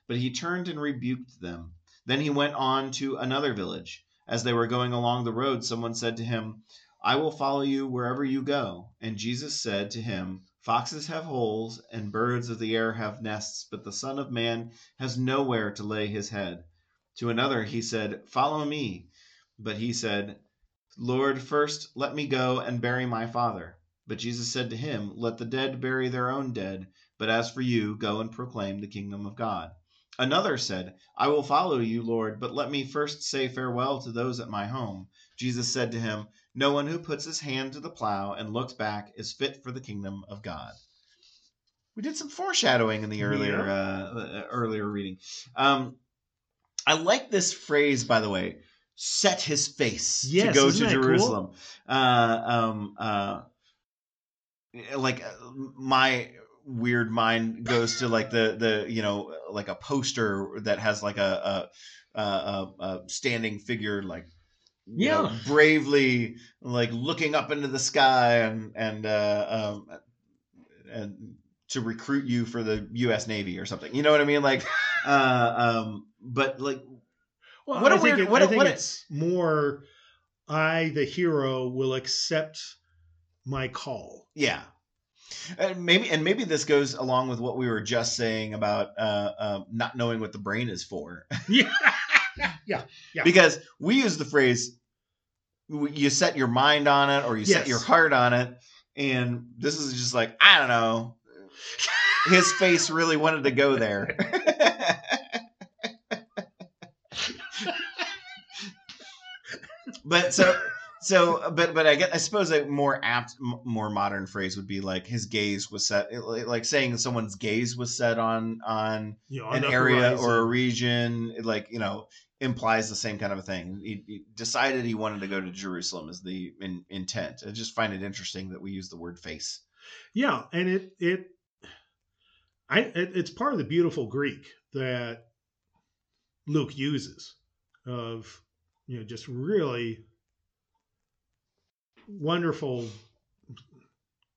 But he turned and rebuked them. Then he went on to another village. As they were going along the road, someone said to him, I will follow you wherever you go. And Jesus said to him, Foxes have holes, and birds of the air have nests, but the Son of Man has nowhere to lay his head. To another he said, Follow me. But he said, Lord, first let me go and bury my father. But Jesus said to him, Let the dead bury their own dead, but as for you, go and proclaim the kingdom of God. Another said, I will follow you, Lord, but let me first say farewell to those at my home. Jesus said to him, No one who puts his hand to the plow and looks back is fit for the kingdom of God. We did some foreshadowing in the earlier Yeah. uh, uh, earlier reading. Um, I like this phrase, by the way. Set his face to go to that cool? Jerusalem. Uh, um, uh, like uh, my weird mind goes to like the the you know like a poster that has like a a, a, a, standing figure like you know, Yeah. bravely like looking up into the sky and and uh, um, uh, to recruit you for the U.S. Navy or something. You know what I mean? Like, uh, um, but like, Well, What a I think, weird- it, what I a- think what a- it's more I, the hero, will accept my call. yeah. And maybe and maybe this goes along with what we were just saying about uh, uh, not knowing what the brain is for. Yeah. Yeah. Yeah. Because we use the phrase you set your mind on it or you set your heart on it and this is just like i don't know his face really wanted to go there. But so so but but i guess i suppose a more apt m- more modern phrase would be like his gaze was set like saying someone's gaze was set on on on an area horizon. or a region like you know implies the same kind of a thing. He, he decided he wanted to go to jerusalem as the in, intent. I just find it interesting that we use the word face. Yeah, and it it I it, it's part of the beautiful Greek that Luke uses of you know just really wonderful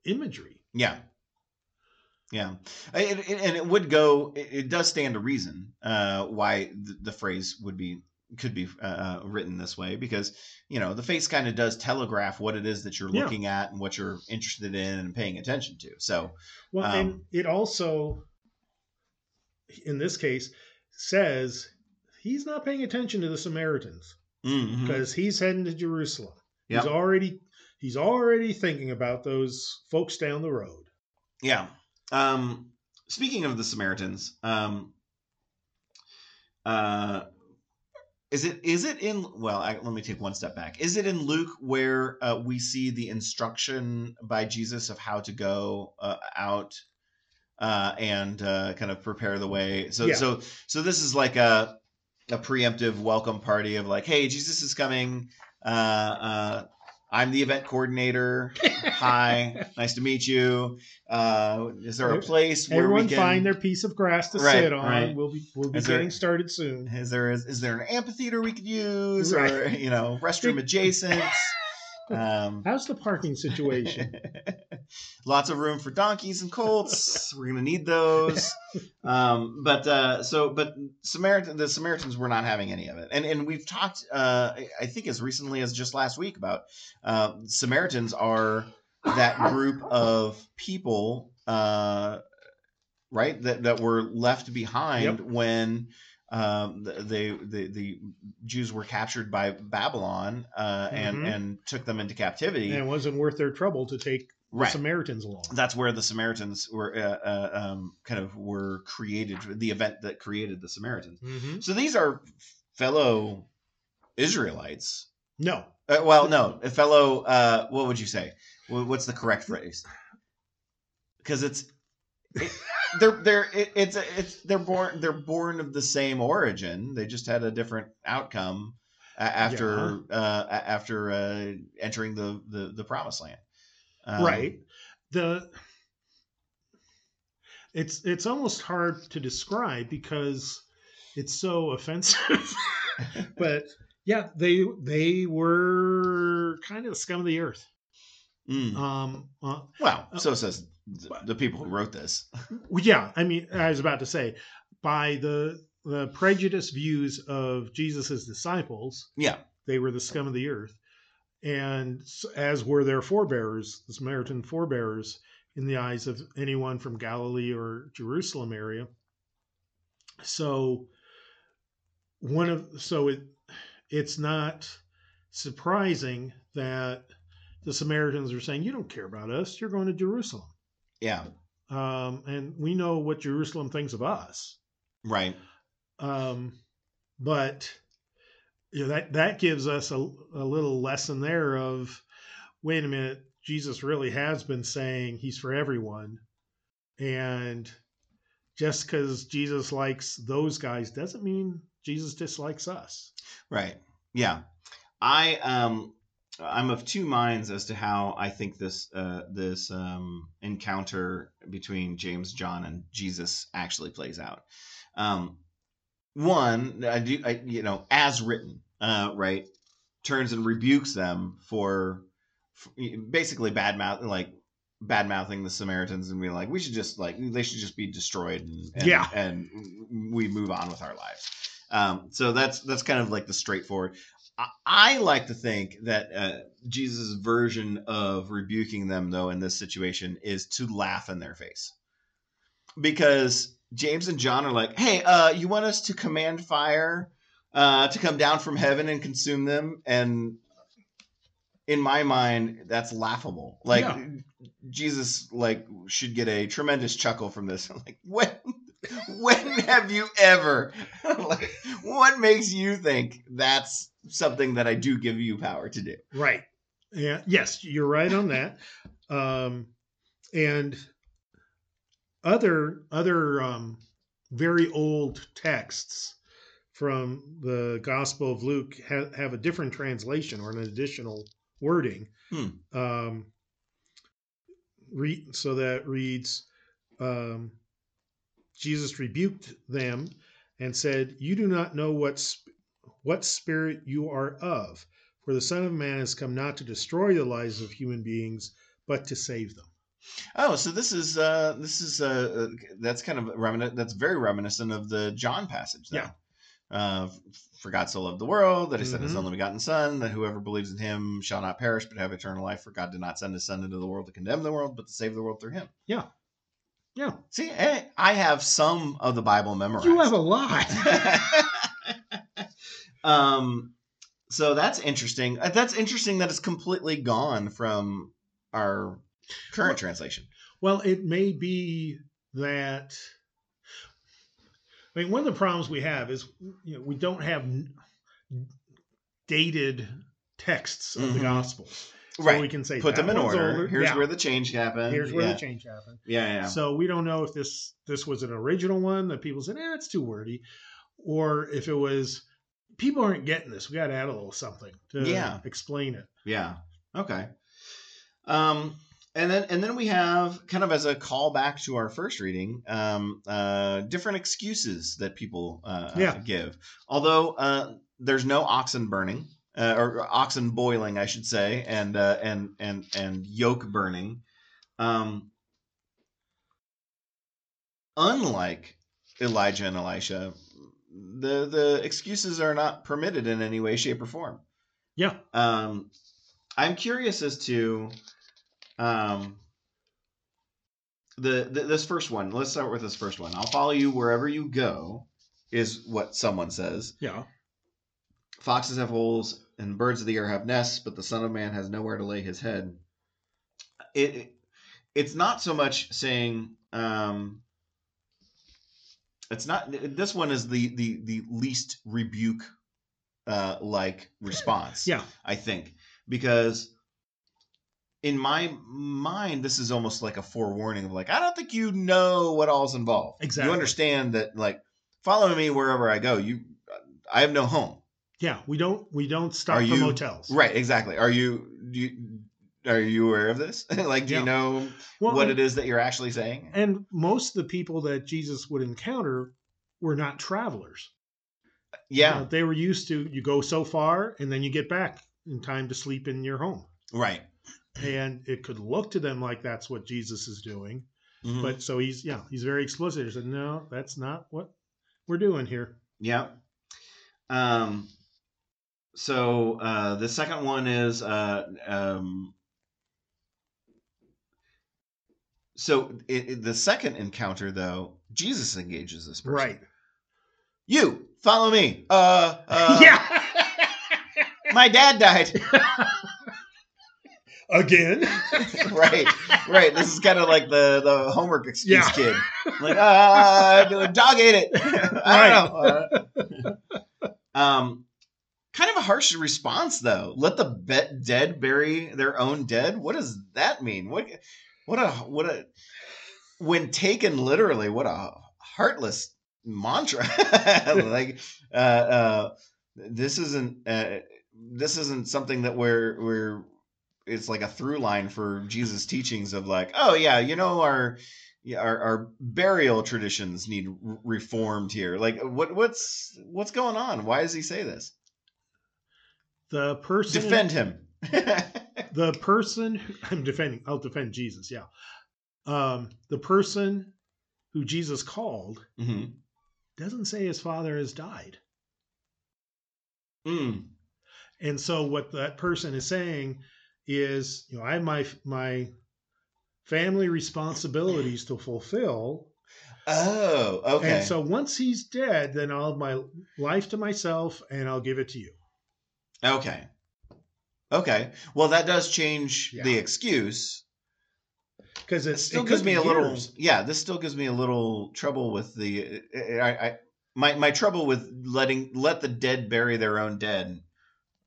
imagery. yeah yeah and it would go it, it does stand to reason uh why the, the phrase would be could be uh, uh, written this way because you know the face kind of does telegraph what it is that you're Yeah. looking at and what you're interested in and paying attention to so Well, and Um, it also in this case says he's not paying attention to the Samaritans mhm. because he's heading to Jerusalem. Yep. He's already he's already thinking about those folks down the road. Yeah. Um, speaking of the Samaritans, um, uh, is it is it in? Well, I, let me take one step back. Is it in Luke where uh, we see the instruction by Jesus of how to go uh, out uh, and uh, kind of prepare the way? So Yeah. so so this is like a a preemptive welcome party of like, hey, Jesus is coming. I'm the event coordinator. Hi, nice to meet you. Uh, is there a place where Everyone we can find their piece of grass to Right, sit on. right. We'll be we'll be Is there- getting started soon. Is there is, is there an amphitheater we could use, or you know, restroom adjacent? Um, How's the parking situation? lots of room for donkeys and colts. We're gonna need those. Um, but uh, so, but Samaritan, the Samaritans were not having any of it, and and we've talked, uh, I- think, as recently as just last week about uh, Samaritans are that group of people, uh, right, that that were left behind Yep. when. Um, the, they, the the Jews were captured by Babylon uh, and Mhm. and took them into captivity. and it wasn't worth their trouble to take the Right. Samaritans along. that's where the Samaritans were uh, uh, um, kind of were created. The event that created the Samaritans. hmm So these are fellow Israelites. No, Uh, well, no, a fellow. Uh, what would you say? What's the correct phrase? Because it's it, they're they're it, it's it's they're born they're born of the same origin. They just had a different outcome after uh, after uh, entering the, the the promised land. Um, right. The it's it's almost hard to describe because it's so offensive. but yeah, they they were kind of the scum of the earth. Mm. Um, uh, Well, so says the people who wrote this. Well, yeah, I mean, I was about to say, by the the prejudiced views of Jesus's disciples, Yeah. they were the scum of the earth, and as were their forebears, the Samaritan forebears, in the eyes of anyone from Galilee or Jerusalem area. So, one of so it it's not surprising that the Samaritans are saying, "You don't care about us. You're going to Jerusalem." Yeah. um, and we know what Jerusalem thinks of us. Right. Um, but you know, that that gives us a, a little lesson there of wait a minute, Jesus really has been saying he's for everyone, and just because Jesus likes those guys doesn't mean Jesus dislikes us. Right. Yeah. I um I'm of two minds as to how I think this uh this um encounter between James, John, and Jesus actually plays out. Um one, I do I you know, as written, uh, right, turns and rebukes them for, for basically bad mouth like bad mouthing the Samaritans and being like, we should just like they should just be destroyed and, and Yeah. and we move on with our lives. Um, so that's that's kind of like the straightforward. I, like to think that uh, Jesus' version of rebuking them, though, in this situation, is to laugh in their face, because James and John are like, "Hey, uh, you want us to command fire uh, to come down from heaven and consume them?" And in my mind, that's laughable. Like Yeah. Jesus, like should get a tremendous chuckle from this. like when, when have you ever? like, what makes you think that's something that I do give you power to do? Right. Yeah. Yes, you're right on that. Um, and other other um, very old texts from the Gospel of Luke ha- have a different translation or an additional wording. Hmm. Um, re- so that reads, um, Jesus rebuked them and said, "You do not know what sp- what spirit you are of." For the Son of Man has come not to destroy the lives of human beings, but to save them. Oh, so this is uh this is uh that's kind of reminiscent. That's very reminiscent of the John passage. Then. Yeah. Uh, for God so loved the world that He sent His Mhm. only begotten Son, that whoever believes in Him shall not perish but have eternal life. For God did not send His Son into the world to condemn the world, but to save the world through Him. Yeah. Yeah. See, eh, I have some of the Bible memorized. You have a lot. um, so that's interesting. Uh, That's interesting that it's completely gone from our current translation. well, it may be that. I mean, one of the problems we have is you know we don't have dated texts of the Mhm. Gospels, so right. we can say Put them in order. older. Here's Yeah. where the change happened. here's where yeah. the change happened. Yeah, yeah. So we don't know if this this was an original one that people said, "Eh, it's too wordy," or if it was people aren't getting this. We got to add a little something to Yeah. explain it. Yeah. Okay. Um, and then and then we have kind of as a callback to our first reading, um, uh, different excuses that people uh, Yeah. uh, give. Although uh, there's no oxen burning uh, or oxen boiling, I should say, and uh, and and and yoke burning. Um, unlike Elijah and Elisha, the the excuses are not permitted in any way, shape, or form. Yeah. Um, I'm curious as to um, the, the this first one. Let's start with this first one. I'll follow you wherever you go, is what someone says. Yeah. Foxes have holes and birds of the air have nests, but the Son of Man has nowhere to lay his head. It, it- it's not so much saying um, it's not. This one is the the the least rebuke uh, like response. Yeah. I think because in my mind this is almost like a forewarning of like I don't think you know what all's involved. Exactly. You understand that like follow me wherever I go. You I have no home. Yeah. We don't we don't stop Are you- motels. Right, exactly. Are you do you are you aware of this? like do Yeah. you know Well, what and, it is that you're actually saying? and most of the people that Jesus would encounter were not travelers. Yeah, Uh, they were used to you go so far and then you get back in time to sleep in your home. right. And it could look to them like that's what Jesus is doing. Mhm. But so he's yeah, he's very explicit. He said, No, that's not what we're doing here. Yeah. Um. So uh, the second one is uh, um. So it, it- the second encounter, though, Jesus engages this person. Right. You follow me. Uh. uh yeah. My dad died. Again. right. Right. This is kind of like the the homework excuse Yeah. kid. Like, uh, dog ate it. I don't know. Uh, um, kind of a harsh response though. Let the be- dead bury their own dead. What does that mean? What? What a what a when taken literally. What a heartless mantra. like, uh, uh, this isn't. Uh, this isn't something that we're we're it's like a through line for Jesus' teachings of like, oh yeah, you know our yeah, our, our burial traditions need reformed here. Like, what what's what's going on? Why does he say this? The person Defend him. the person I'm defending, I'll defend Jesus. Yeah, um, the person who Jesus called hmm doesn't say his father has died, Mm. and so what that person is saying is, you know, I have my my family responsibilities to fulfill. Oh, okay. And so once he's dead, then I'll have my life to myself and I'll give it to you. okay. Okay. Well, that does change Yeah. the excuse. Because It still it gives me a little. Yeah, this still gives me a little trouble with the. I, I my my trouble with letting let the dead bury their own dead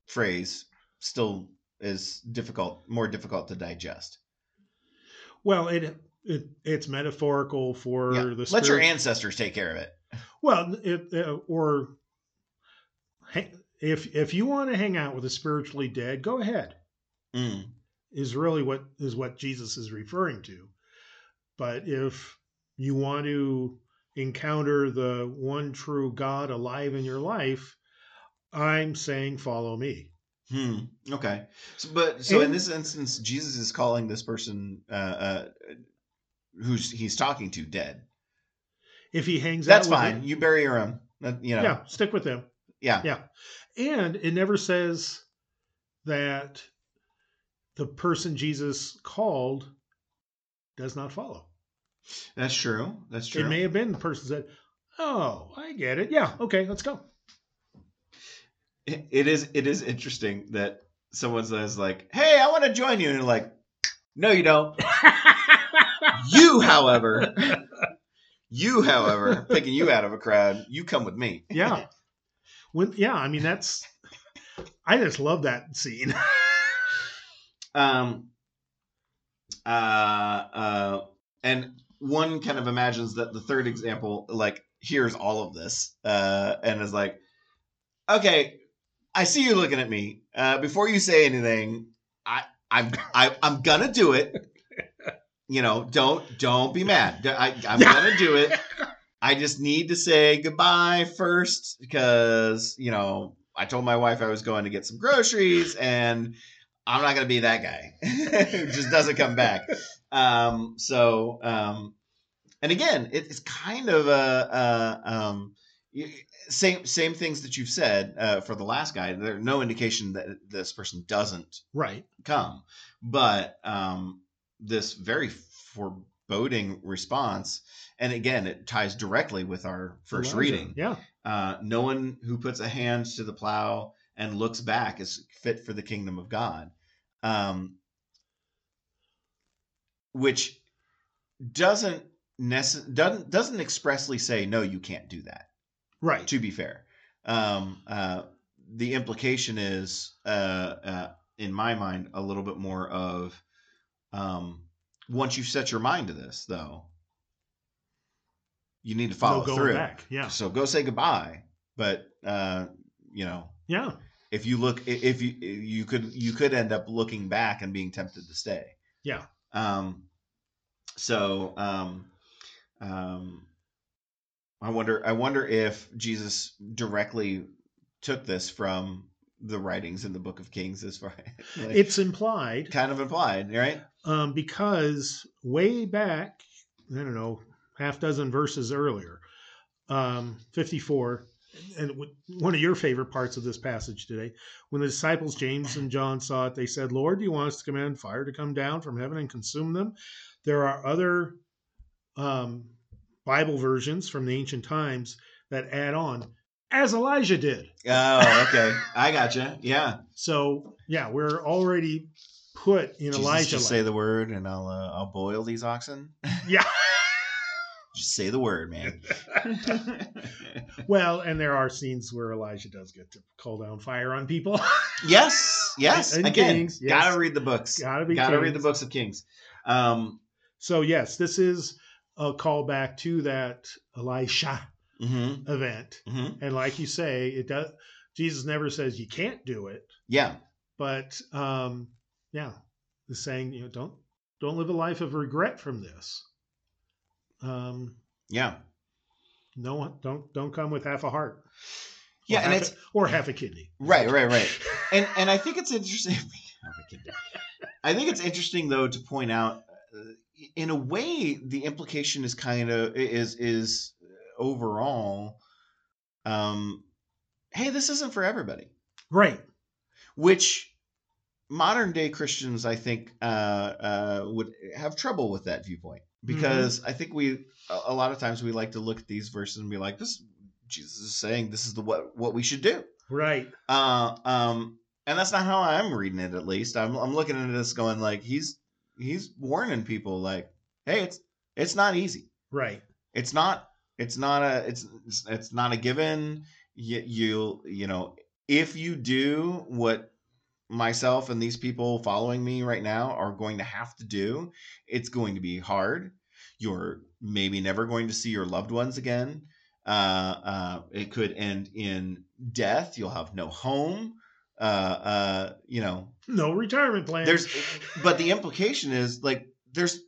phrase still is difficult, more difficult to digest. Well, it, it it's metaphorical for Yeah. the Let your ancestors take care of it. well, it, uh, or if if you want to hang out with the spiritually dead, go ahead. Mm. Is really what is what Jesus is referring to. But if you want to encounter the one true God alive in your life, I'm saying follow me. Hmm. Okay. So, but so in this instance, Jesus is calling this person uh, uh, who's he's talking to dead. If he hangs That's out with fine. it- You bury your own. You know. yeah, stick with them. Yeah. Yeah. And it never says that the person Jesus called does not follow. That's true. That's true. It may have been the person said, Oh, I get it. Yeah, okay, let's go. It- it is. It is interesting that someone says like, "Hey, I want to join you," and you're like, "No, you don't." you, however, you, however, picking you out of a crowd, you come with me. yeah. When yeah, I mean that's I just love that scene. Um, uh, uh, and one kind of imagines that the third example, like, hears all of this, uh, and is like, okay, I see you looking at me. Uh, before you say anything, I, I'm, I, I'm gonna do it. You know, don't, don't be mad. I, I'm gonna do it. I just need to say goodbye first because, you know, I told my wife I was going to get some groceries and I'm not going to be that guy who just doesn't come back. Um, so, um, and again, it, it's kind of a, a um, same same things that you've said uh, for the last guy. There's no indication that this person doesn't right. come, but um, this very foreboding response, and again, it ties directly with our first Elijah. reading. Yeah. Uh, no one who puts a hand to the plow and looks back is fit for the kingdom of God. Um, which doesn't necess- doesn't doesn't expressly say no, you can't do that. Right. To be fair, um, uh, the implication is, uh, uh, in my mind, a little bit more of um, once you set your mind to this, though, you need to follow no through. back. Yeah. So go say goodbye. But uh, you know, Yeah. if you look, if you you could you could end up looking back and being tempted to stay. Yeah. Um. So um, um, I wonder. I wonder if Jesus directly took this from the writings in the Book of Kings, as far like, It's implied kind of implied, right? um, because way back, I don't know, half dozen verses earlier, um, 54, and one of your favorite parts of this passage today, when the disciples James and John saw it, they said, Lord, do you want us to command fire to come down from heaven and consume them? There are other um, Bible versions from the ancient times that add on, as Elijah did. Oh, okay. I gotcha. Yeah. So, yeah, we're already put in Jesus, Elijah. just say the word, and I'll uh, I'll boil these oxen. yeah. Just say the word, man. Well, and there are scenes where Elijah does get to call down fire on people. yes, yes. And Again, Kings, yes. gotta read the books. Gotta be gotta read the books of Kings. Um, so yes, this is a callback to that Elisha mhm, event. mhm. And like you say, it does Jesus never says you can't do it, Yeah, but um yeah, the saying, you know, don't don't live a life of regret from this. Um yeah, no don't don't come with half a heart. yeah. And it's a, or half a kidney. right, right, right. And and I think it's interesting. I think it's interesting though to point out, uh, in a way, the implication is kind of is is overall, um, hey, this isn't for everybody. Right. Which modern day Christians, I think, uh, uh, would have trouble with that viewpoint because I think we a lot of times we like to look at these verses and be like, this Jesus is saying this is the what what we should do. Right. Uh, um, and that's not how I'm reading it. At least I'm I'm looking at this going like he's he's warning people like, hey, it's it's not easy. Right. It's not it's not a it's it's, it's not a given. You you you know if you do what myself and these people following me right now are going to have to do, it's going to be hard. You're maybe never going to see your loved ones again. Uh, uh, it could end in death. You'll have no home. Uh, uh, you know, No retirement plan. there's, but the implication is like there's.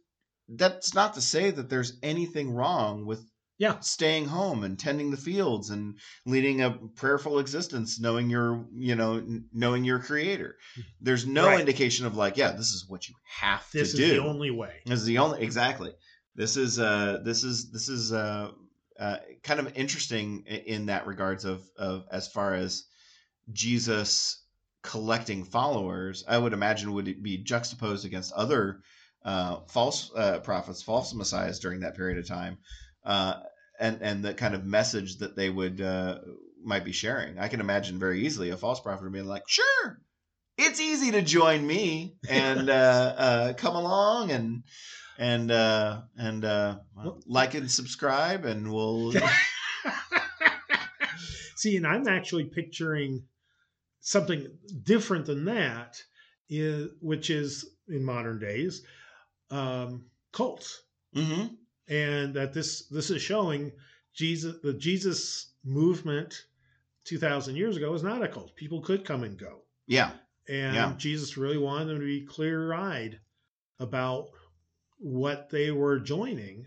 That's not to say that there's anything wrong with Yeah. staying home and tending the fields and leading a prayerful existence, knowing your, you know, knowing your creator. There's no Right. indication of like, yeah, this is what you have this to is do. the only way. This is the only exactly. This is uh this is this is uh, uh kind of interesting in that regards of of as far as Jesus collecting followers. I would imagine would be juxtaposed against other uh, false uh, prophets, false messiahs during that period of time, uh, and and the kind of message that they would uh, might be sharing. I can imagine very easily a false prophet being like, "Sure, it's easy to join me and uh, uh, come along and and uh, and uh, well, like and subscribe, and we'll." See, and I'm actually picturing something different than that, is, which is in modern days um, cults, hmm and that this this is showing Jesus the Jesus movement two thousand years ago was not a cult. People could come and go, Yeah. and Yeah. Jesus really wanted them to be clear eyed about what they were joining.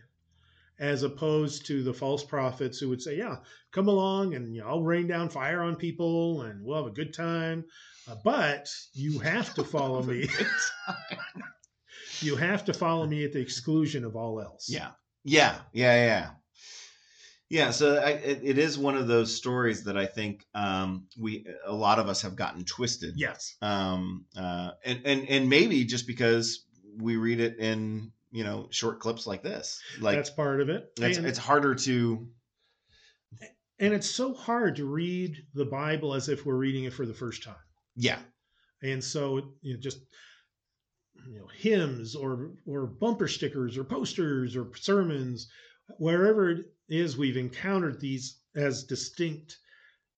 As opposed to the false prophets who would say, "Yeah, come along and you know, I'll rain down fire on people and we'll have a good time. Uh, but you have to follow me. you have to follow me at the exclusion of all else. Yeah, yeah, yeah, yeah, yeah. So I, it, it is one of those stories that I think um, we a lot of us have gotten twisted. Yes. Um, uh, and and and maybe just because we read it in you know short clips like this, like That's part of it. it's it's harder to. and it's so hard to read the Bible as if we're reading it for the first time. Yeah, And so you know, just you know, hymns or or bumper stickers or posters or sermons, wherever it is we've encountered these as distinct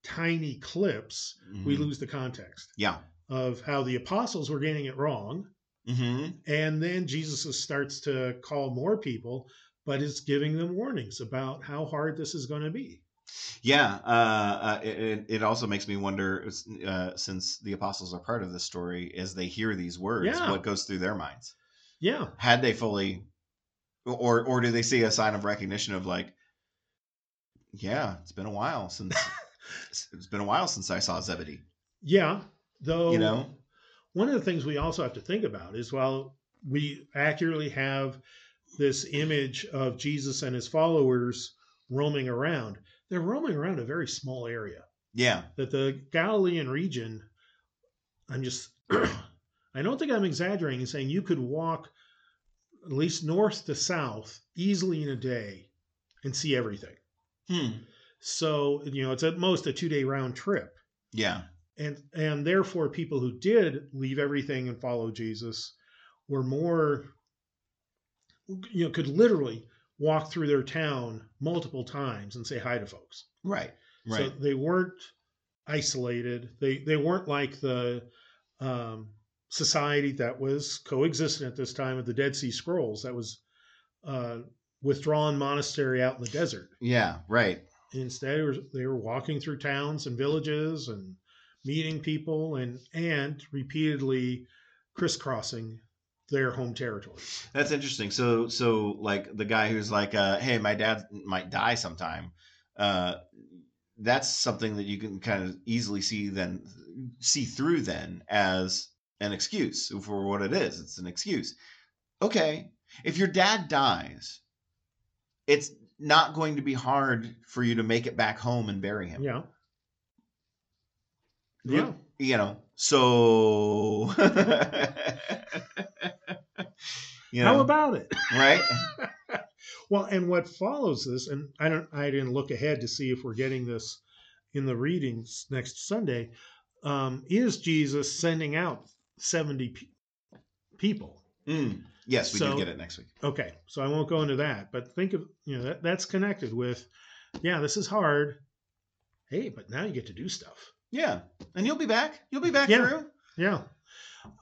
tiny clips, we Mhm. lose the context Yeah. of how the apostles were getting it wrong. hmm And then Jesus starts to call more people, but is giving them warnings about how hard this is going to be. Yeah, uh, uh, it, it- also makes me wonder, uh, since the apostles are part of this story, as they hear these words, Yeah. what goes through their minds? Yeah. Had they fully, or or do they see a sign of recognition of like, yeah, it's been a while since it's been a while since I saw Zebedee. Yeah. Though, You know, one of the things we also have to think about is while we accurately have this image of Jesus and his followers roaming around, they're roaming around a very small area. yeah, That the Galilean region, I'm just, I don't think I'm exaggerating in saying you could walk at least north to south easily in a day and see everything. hmm. So, you know, it's at most a two day round trip. yeah, And and therefore people who did leave everything and follow Jesus were more you know, could literally walk through their town multiple times and say hi to folks. right, right, So they weren't isolated. They they weren't like the um, society that was coexistent at this time of the Dead Sea Scrolls that was uh, withdrawn monastery out in the desert. yeah, right, Instead, it was, they were walking through towns and villages and meeting people and and repeatedly crisscrossing their home territory. That's interesting. So, so like the guy who's like, uh, "Hey, my dad might die sometime." Uh, that's something that you can kind of easily see then see through then as an excuse for what it is. It's an excuse. Okay, if your dad dies, it's not going to be hard for you to make it back home and bury him. Yeah. Yeah. You know, so you know, How about it? right? Well, and what follows this, and I don't, I didn't look ahead to see if we're getting this in the readings next Sunday, um, is Jesus sending out seventy pe- people? Mm. Yes, we So- do get it next week. Okay, so I won't go into that, but think of you know that that's connected with, yeah, this is hard. Hey, but now you get to do stuff. Yeah, and you'll be back. You'll be back Yeah. through. Yeah.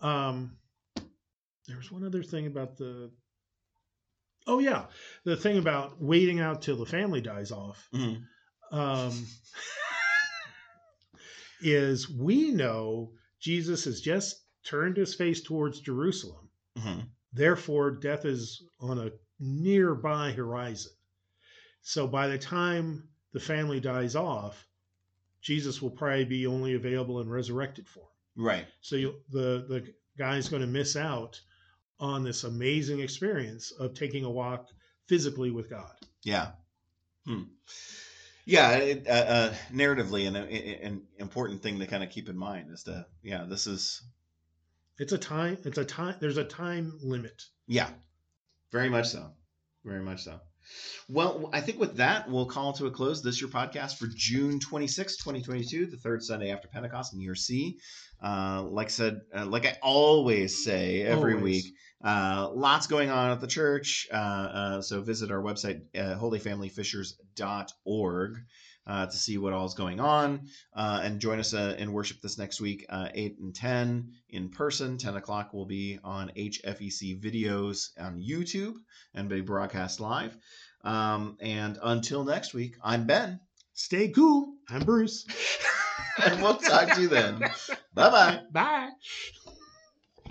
Um, there was one other thing about the. Oh yeah, the thing about waiting out till the family dies off. Mhm. um, is we know Jesus has just turned his face towards Jerusalem. Mhm. Therefore, death is on a nearby horizon. So by the time the family dies off, Jesus will probably be only available in resurrected form. Right. So you, the the guy's going to miss out on this amazing experience of taking a walk physically with God. Yeah. Hmm. Yeah. It, uh, uh, narratively, an, an important thing to kind of keep in mind is to yeah, this is It's a time. It's a time. There's a time limit. yeah, very much so, very much so. Well, I think with that, we'll call to a close this your podcast for June 26, 2022, the third Sunday after Pentecost in year C. Uh, like I said, uh, like I always say every Always. week, uh, lots going on at the church. Uh, uh, so visit our website, uh, holyfamilyfishers.org, uh, to see what all is going on. Uh, and join us uh, in worship this next week, uh, 8 and 10 in person. 10 o'clock will be on HFEC videos on YouTube and be broadcast live. Um, and until next week, I'm Ben, Stay cool. I'm Bruce. and we'll talk to you then. Bye bye. Bye.